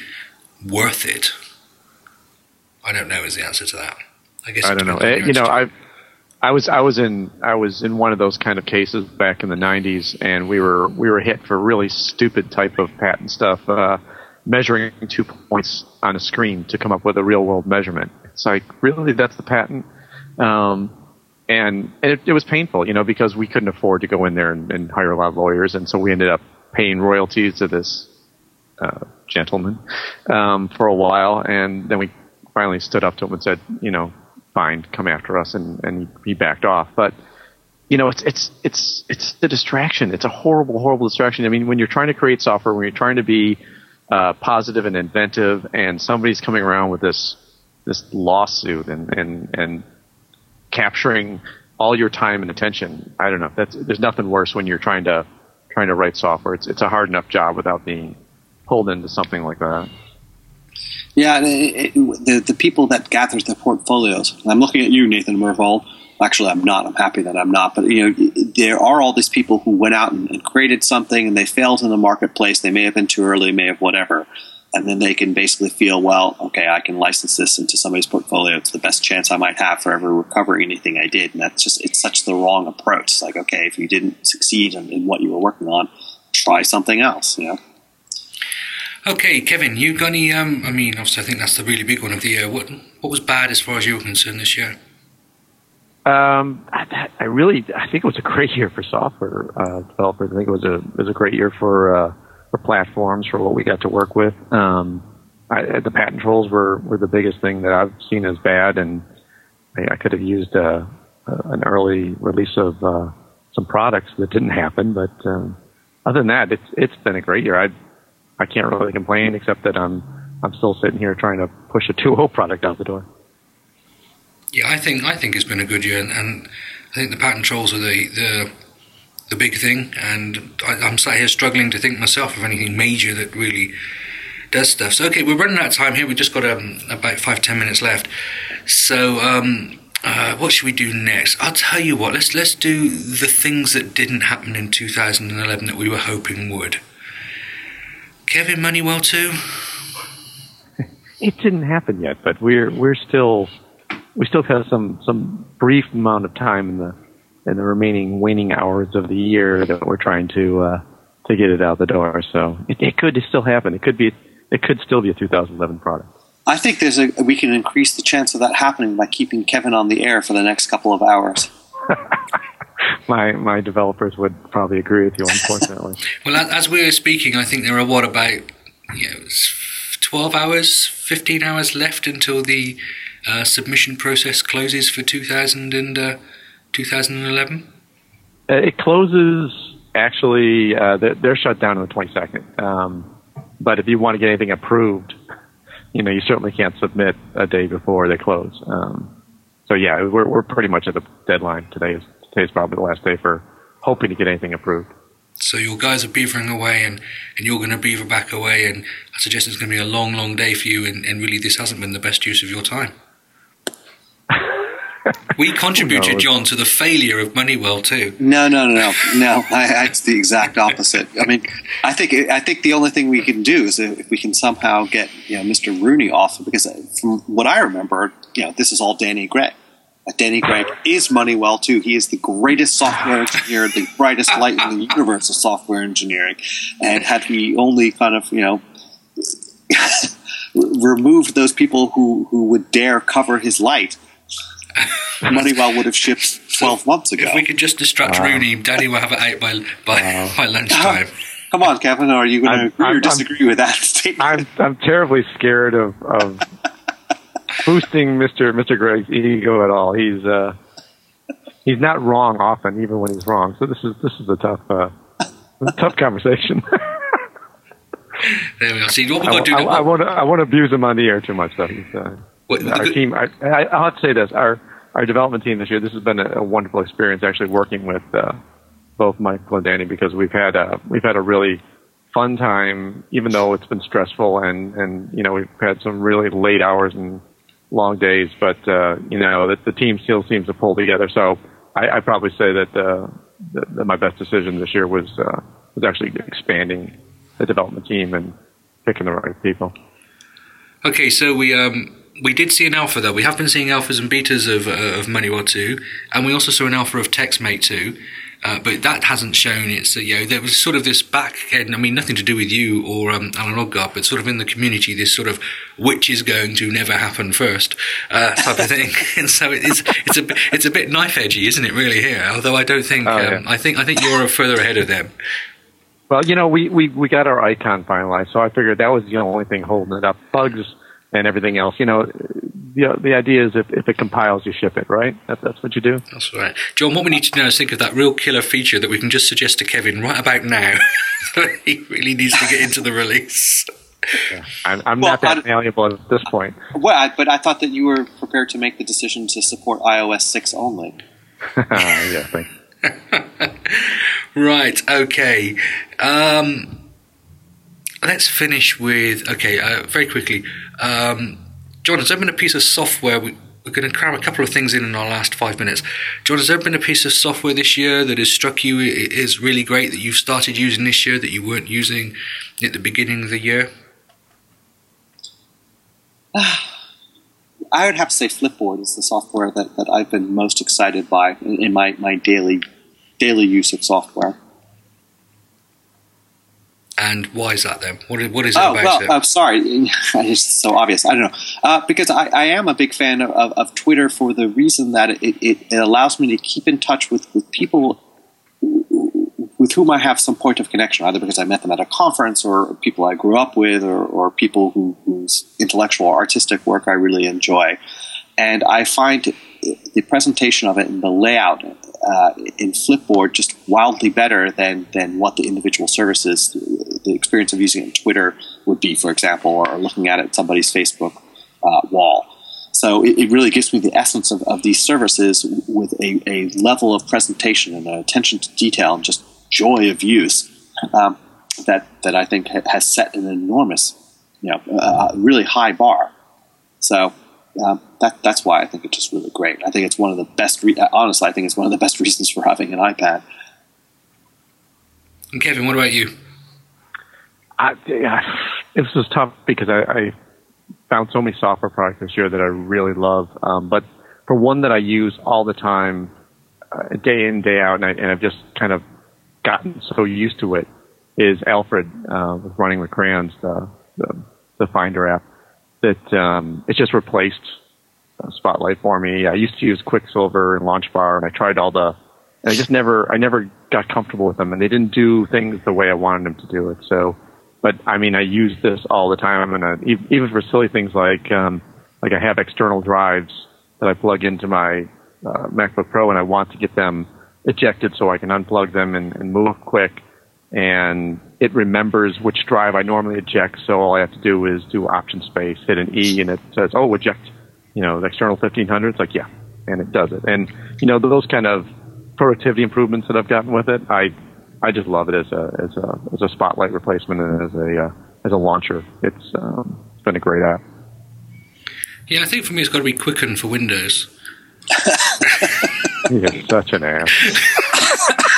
worth it? I don't know is the answer to that. I guess I don't know. Eh, You know. I I was I was in I was in one of those kind of cases back in the '90s, and we were we were hit for really stupid type of patent stuff, uh, measuring two points on a screen to come up with a real world measurement. It's like really that's the patent, um, and it, it was painful, you know, because we couldn't afford to go in there and, and hire a lot of lawyers, and so we ended up paying royalties to this uh, gentleman um, for a while, and then we finally stood up to him and said, you know, fine, come after us, and, and he, he backed off. But you know, it's it's it's it's the distraction. It's a horrible, horrible distraction. I mean, when you're trying to create software, when you're trying to be uh, positive and inventive, and somebody's coming around with this this lawsuit and and and capturing all your time and attention, I don't know. That's there's nothing worse when you're trying to trying to write software. It's it's a hard enough job without being pulled into something like that. Yeah, it, it, the the people that gathered the portfolios. I'm looking at you, Nathan Myhrvold. Actually, I'm not. I'm happy that I'm not. But you know, there are all these people who went out and, and created something, and they failed in the marketplace. They may have been too early, may have whatever, and then they can basically feel, well, okay, I can license this into somebody's portfolio. It's the best chance I might have for ever recovering anything I did. And that's just it's such the wrong approach. It's like, okay, if you didn't succeed in, in what you were working on, try something else. You know. Okay, Kevin, you got any? Um, I mean, obviously, I think that's the really big one of the year. What what was bad as far as you were concerned this year? Um, I, I really, I think it was a great year for software uh, developers. I think it was a it was a great year for uh, for platforms for what we got to work with. Um, I, the patent trolls were were the biggest thing that I've seen as bad, and I, I could have used uh, an early release of uh, some products that didn't happen. But um, other than that, it's it's been a great year. I I can't really complain except that I'm I'm still sitting here trying to push a *laughs* 2.0 product out the door. Yeah, I think I think it's been a good year, and, and I think the patent trolls are the the, the big thing. And I, I'm sat here struggling to think myself of anything major that really does stuff. So okay, we're running out of time here. We've just got um, about five ten minutes left. So um, uh, what should we do next? I'll tell you what. Let's let's do the things that didn't happen in 2011 that we were hoping would. Kevin MoneyWell too. It didn't happen yet, but we're we're still we still have some some brief amount of time in the in the remaining waning hours of the year that we're trying to uh, to get it out the door. So it, it could still happen. It could be it could still be a 2011 product. I think there's a we can increase the chance of that happening by keeping Kevin on the air for the next couple of hours. *laughs* My my developers would probably agree with you, unfortunately. *laughs* Well, as we were speaking, I think there are what about you know, twelve hours, fifteen hours left until the uh, submission process closes for 2000 and, uh, 2011. Uh, it closes actually. Uh, they're, they're shut down on the 22nd. Um, but if you want to get anything approved, you know you certainly can't submit a day before they close. Um, so yeah, we're we're pretty much at the deadline. Today is today's probably the last day for hoping to get anything approved. So your guys are beavering away, and, and you're going to beaver back away, and I suggest it's going to be a long, long day for you. And, and really, this hasn't been the best use of your time. *laughs* we contributed, John, to the failure of MoneyWell too. No, no, no, no, no. I, it's the exact opposite. I mean, I think I think the only thing we can do is if we can somehow get you know Mr. Rooney off because from what I remember, you know, this is all Danny Greg. Uh, Danny Greg is MoneyWell too. He is the greatest software engineer, the brightest light in the universe of software engineering. And had we only kind of, you know, *laughs* removed those people who, who would dare cover his light, *laughs* MoneyWell would have shipped 12 months ago. If we could just distract wow. Rooney, Danny will have it out by, by, wow. *laughs* by lunchtime. Come on, Kevin, are you going to agree I'm, or disagree I'm, with that *laughs* statement? I'm, I'm terribly scared of, of boosting Mr. Mr. Greg's ego at all. He's uh, he's not wrong often, even when he's wrong. So this is this is a tough uh, a tough conversation. there we go. See what we got to do. I, I, I won't I won't abuse him on the air too much though. He's, uh, what, our good, team. I, I, will have to say this: our our development team this year. This has been a, a wonderful experience actually working with uh, both Michael and Danny because we've had uh, we've had a really fun time, even though it's been stressful and and you know we've had some really late hours and long days, but uh, you know the team still seems to pull together. So I, I probably say that, uh, that, that my best decision this year was uh, was actually expanding the development team and picking the right people. Okay, so we um, we did see an alpha though. We have been seeing alphas and betas of uh, of MoneyWell 2, and we also saw an alpha of TextMate 2. Uh, but that hasn't shown its, uh, you know, there was sort of this back end, I mean, nothing to do with you or um, Allan Odgaard, but sort of in the community, this sort of which is going to never happen first uh, type of thing. *laughs* and so it's, it's a, bit, it's a bit knife edgy, isn't it, really, here? Although I don't think, oh, yeah. um, I think, I think you're further ahead of them. Well, you know, we, we, we got our icon finalized, so I figured that was the only thing holding it up. Bugs and everything else. You know, the the idea is if, if it compiles, you ship it, right? That, that's what you do. That's right, John. What we need to know is think of that real killer feature that we can just suggest to Kevin right about now. *laughs* he really needs to get into the release. Yeah. I'm, I'm well, not that malleable at this point. Well, I, but I thought that you were prepared to make the decision to support iOS six only. *laughs* *laughs* yeah, thanks. right. Okay. Um, let's finish with okay. Uh, very quickly. Um, John, has there been a piece of software? We, are going to cram a couple of things in in our last five minutes. John, has there been a piece of software this year that has struck you is really great that you've started using this year that you weren't using at the beginning of the year? *sighs* I would have to say Flipboard is the software that, that I've been most excited by in, in my, my daily daily use of software. And why is that then? What is, what is it oh, about well, it? I'm sorry. *laughs* It's so obvious. I don't know. Uh, because I, I, am a big fan of, of, of, Twitter for the reason that it, it, it, allows me to keep in touch with, with people with whom I have some point of connection, either because I met them at a conference or people I grew up with or, or people who, whose intellectual or artistic work I really enjoy. And I find the presentation of it and the layout uh, in Flipboard just wildly better than, than what the individual services, the experience of using it in Twitter would be, for example, or looking at it somebody's Facebook uh, wall. So it, it, really gives me the essence of, of these services with a, a, level of presentation and attention to detail and just joy of use um, that that I think has set an enormous, you know, uh, really high bar. So um, that that's why I think it's just really great. I think it's one of the best. Re- honestly, I think it's one of the best *laughs* reasons for having an iPad. And Kevin, what about you? I, yeah, this was tough because I, I, found so many software products this year that I really love. Um, but for one that I use all the time, uh, day in day out, and, I, and I've just kind of gotten so used to it, is Alfred uh, with running with crayons, the, the, the Finder app that um, it just replaced Spotlight for me. I used to use Quicksilver and LaunchBar, and I tried all the. I just never, I never got comfortable with them, and they didn't do things the way I wanted them to do it. So, but I mean, I use this all the time, and uh, even for silly things like, um, like I have external drives that I plug into my uh, MacBook Pro, and I want to get them ejected so I can unplug them and, and move quick and it remembers which drive I normally eject. So all I have to do is do option space, hit an E, and it says, "Oh, eject." You know, the external 1500. It's like, yeah, and it does it. And you know, those kind of productivity improvements that I've gotten with it, I I just love it as a as a as a spotlight replacement and as a uh, as a launcher. It's um, it's been a great app. Yeah, I think for me it's got to be Quicken for Windows. *laughs* *laughs* You're such an ass.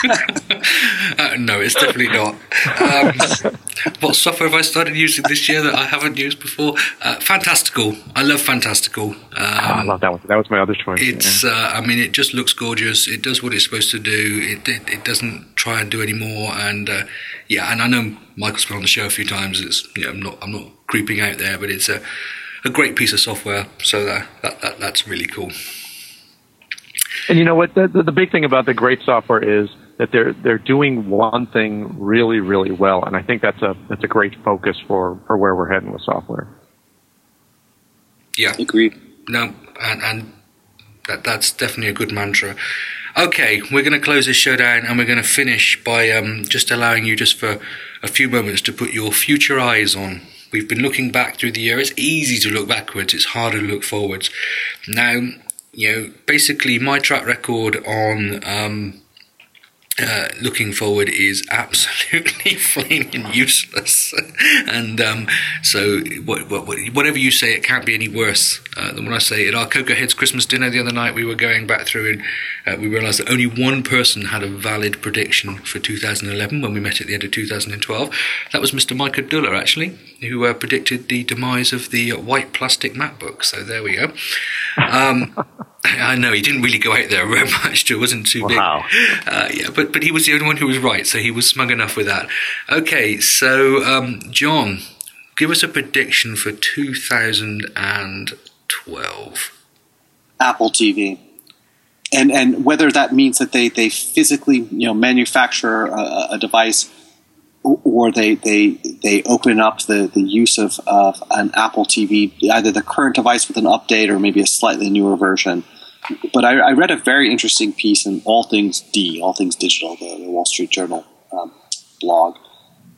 *laughs* uh, no, it's definitely *laughs* not. Um, what software have I started using this year that I haven't used before? Uh, Fantastical. I love Fantastical. Um, oh, I love that one. That was my other choice. It's. Yeah. Uh, I mean, it just looks gorgeous. It does what it's supposed to do. It it, it doesn't try and do any more. And uh, yeah, and I know Michael's been on the show a few times. It's you know, I'm not I'm not creeping out there, but it's a a great piece of software. So that, that, that that's really cool. And you know what? The, the, the big thing about the great software is that they're they're doing one thing really really well, and I think that's a that's a great focus for for where we're heading with software. Yeah, agreed. No, and, and that that's definitely a good mantra. Okay, we're going to close this show down, and we're going to finish by um, just allowing you just for a few moments to put your future eyes on We've been looking back through the year. It's easy to look backwards, it's harder to look forwards. Now, you know, basically, my track record on um, uh, looking forward is absolutely *laughs* flaming useless. and um, so, what, what, whatever you say, it can't be any worse uh, than what I say. At our CocoaHeads Christmas dinner the other night, we were going back through and uh, we realised that only one person had a valid prediction for 2011 when we met at the end of 2012. That was Mr. Mike Abdullah, actually, who uh, predicted the demise of the white plastic MacBook. So there we go. Um, *laughs* I know he didn't really go out there very *laughs* much. It wasn't too wow. big. Uh, yeah, but but he was the only one who was right, so he was smug enough with that. Okay, so um, John, give us a prediction for 2012. Apple TV, and and whether that means that they they physically you know manufacture a, a device or they they they open up the, the use of, of an Apple TV, either the current device with an update or maybe a slightly newer version. But I, I read a very interesting piece in All Things D, All Things Digital, the, the Wall Street Journal um, blog,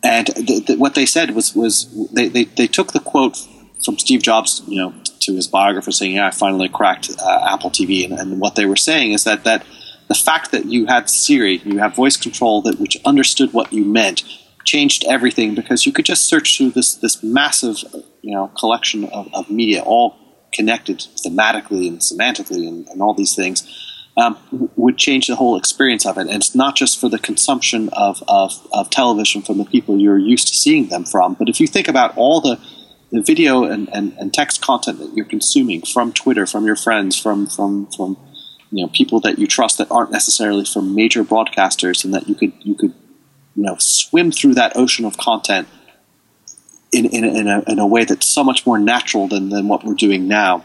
and th- th- what they said was was they, they, they took the quote from Steve Jobs, you know, to his biographer saying, "Yeah, I finally cracked uh, Apple TV," and, and what they were saying is that that the fact that you had Siri, you have voice control that which understood what you meant changed everything because you could just search through this this massive you know collection of, of media, all connected thematically and semantically and, and all these things. Um, would change the whole experience of it. And it's not just for the consumption of, of, of, television from the people you're used to seeing them from, but if you think about all the, the video and, and, and text content that you're consuming from Twitter, from your friends, from, from, from you know, people that you trust that aren't necessarily from major broadcasters and that you could, you could you know swim through that ocean of content in in, in, a, in a way that's so much more natural than, than what we're doing now.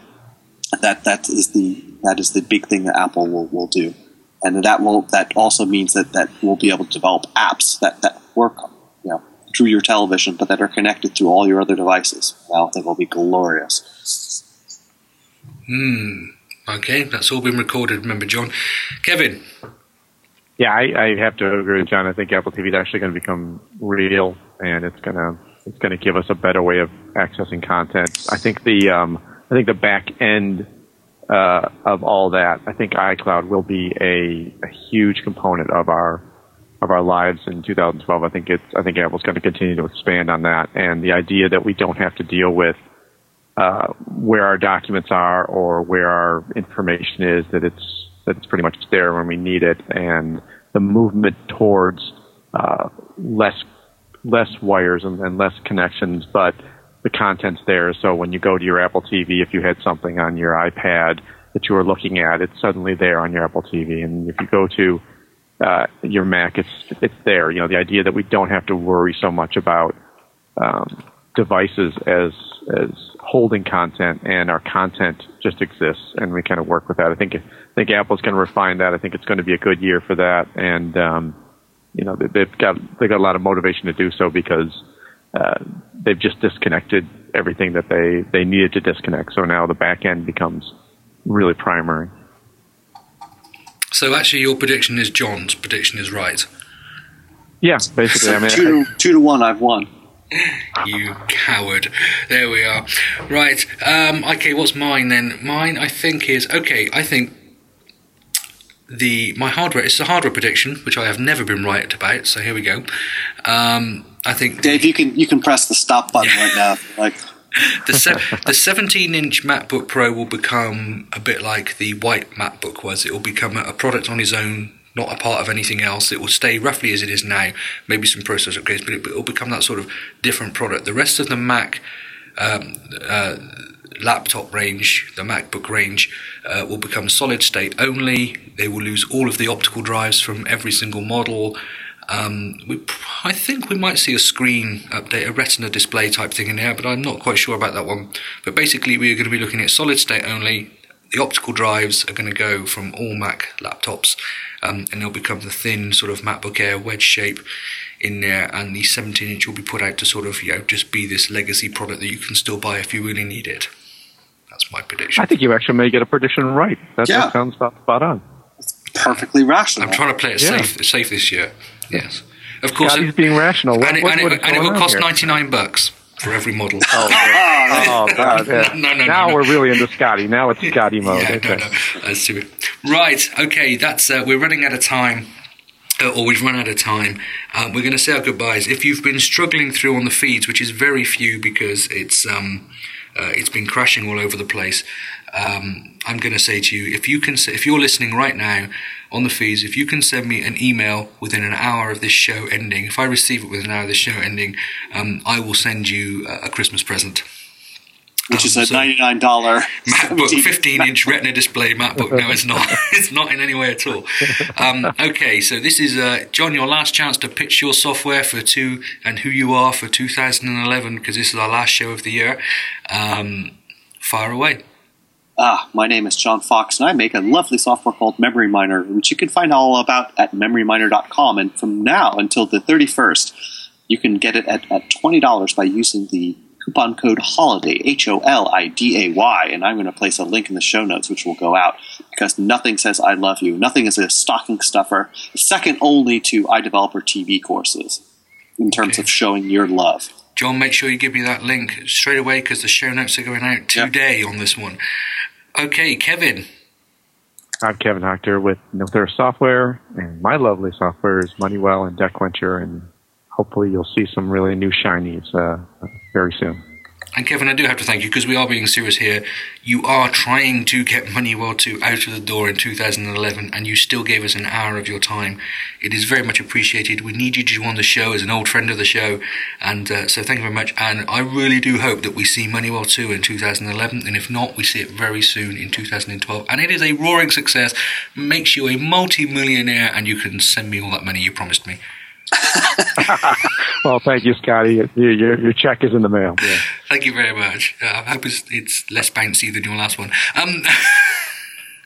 That that is the that is the big thing that Apple will, will do, and that will that also means that that we'll be able to develop apps that that work you know through your television, but that are connected to all your other devices. I think will be glorious. Hmm. Okay, that's all been recorded. Remember, John, Kevin. Yeah, I, I have to agree with John. I think Apple TV is actually going to become real, and it's going to it's going to give us a better way of accessing content. I think the um, I think the back end uh, of all that, I think iCloud will be a, a huge component of our of our lives in 2012. I think it's I think Apple's going to continue to expand on that, and the idea that we don't have to deal with uh, where our documents are or where our information is, that it's that it's pretty much there when we need it, and the movement towards uh, less less wires and, and less connections, but the content's there. So when you go to your Apple TV, if you had something on your iPad that you were looking at, it's suddenly there on your Apple TV. And if you go to uh, your Mac, it's it's there. You know, the idea that we don't have to worry so much about um, devices as as holding content, and our content just exists, and we kind of work with that. I think I think Apple's going to refine that. I think it's going to be a good year for that, and um, you know they've got they've got a lot of motivation to do so because uh, they've just disconnected everything that they they needed to disconnect. So now the back end becomes really primary. So actually, your prediction is John's prediction is right. Yeah, basically. I mean, two, to, two to one, I've won *laughs* you coward. There we are. Right. Um, okay, what's mine then? Mine, I think, is okay. I think the my hardware. It's a hardware prediction, which I have never been right about. So here we go. Um, I think Dave, you can you can press the stop button right now. Like *laughs* the, se- the 17 inch MacBook Pro will become a bit like the white MacBook was. It will become a, a product on its own, not a part of anything else. It will stay roughly as it is now, maybe some processor upgrades, but it, will become that sort of different product. The rest of the Mac um, uh, laptop range, the MacBook range, uh, will become solid state only. They will lose all of the optical drives from every single model. Um, we, I think we might see a screen update, a retina display type thing in there, but I'm not quite sure about that one. But basically, we're going to be looking at solid state only. The optical drives are going to go from all Mac laptops, um, and they'll become the thin sort of MacBook Air wedge shape in there, and the 17 inch will be put out to sort of you know just be this legacy product that you can still buy if you really need it. That's my prediction. I think you actually may get a prediction right. That, Yeah. that sounds about spot on. Perfectly rational. I'm trying to play it Yeah. safe, safe this year. Yes, of course. Scotty's it- being rational. What, and it, what- and, what it, is and it will cost here? 99 bucks for every model. *laughs* Oh, God. Yeah. No, no, no, now no. we're really into Scotty. Now it's Scotty mode. yeah, okay. no, no, that's stupid. Right, okay, that's uh, we're running out of time. Uh, or we've run out of time. Um, we're going to say our goodbyes. If you've been struggling through on the feeds, which is very few because it's um, uh, it's been crashing all over the place, um, I'm going to say to you, if you can, if you're listening right now on the feeds, if you can send me an email within an hour of this show ending, if I receive it within an hour of this show ending, um, I will send you a Christmas present. Which is a so- ninety-nine dollar MacBook *laughs* 15 inch Retina display MacBook. No, it's not. *laughs* It's not in any way at all. Um, okay, so this is uh, John. Your last chance to pitch your software for two and who you are for 2011 because this is our last show of the year. Um, fire away. Ah, my name is John Fox, and I make a lovely software called MemoryMiner, which you can find all about at memoryminer.com. And from now until the 31st, you can get it at, at $20 by using the coupon code HOLIDAY, H O L I D A Y. And I'm going to place a link in the show notes, which will go out because nothing says I love you. Nothing is a stocking stuffer, second only to iDeveloper TV courses in terms Okay. of showing your love. John, make sure you give me that link straight away because the show notes are going out Yeah. today on this one. Okay, Kevin. I'm Kevin Hoctor with No Thirst Software, and my lovely software is MoneyWell and DebtQuencher, and hopefully you'll see some really new shinies uh, very soon. And Kevin, I do have to thank you because we are being serious here. You are trying to get Money MoneyWell 2 out of the door in 2011, and you still gave us an hour of your time. It is very much appreciated. We need you to on the show as an old friend of the show, and uh, so thank you very much. And I really do hope that we see Money MoneyWell 2 in 2011, and if not, we see it very soon in 2012. And it is a roaring success, makes you a multi-millionaire, and you can send me all that money you promised me. *laughs* Well, thank you, Scotty. Your, your, your check is in the mail. Yeah. Thank you very much. Uh, I hope it's, it's less bouncy than your last one. Um, *laughs*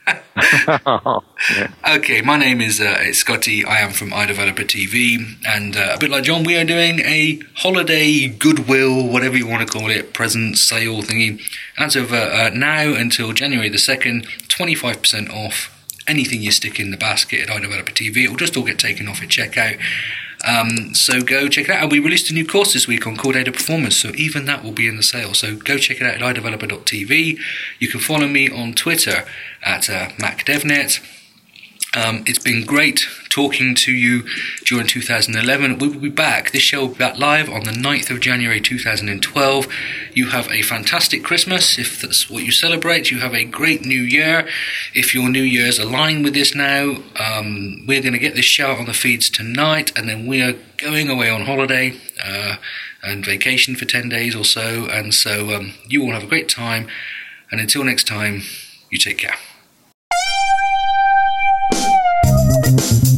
*laughs* yeah. Okay, my name is uh, it's Scotty. I am from iDeveloper TV, and uh, a bit like John, we are doing a holiday goodwill, whatever you want to call it, present sale thingy. As of uh, uh, now until January the second, twenty five percent off anything you stick in the basket at iDeveloper TV. It will just all get taken off at checkout. Um, so go check it out. And we released a new course this week on Core Data Performance, so even that will be in the sale. So go check it out at iDeveloper.tv. You can follow me on Twitter at uh, MacDevNet. Um, it's been great talking to you during 2011. We will be back. This show will be back live on the 9th of January 2012. You have a fantastic Christmas if that's what you celebrate. You have a great new year. If your new year's aligned with this now, um, we're going to get this show on the feeds tonight and then we are going away on holiday uh, and vacation for 10 days or so. And so um, you all have a great time. And until next time, you take care.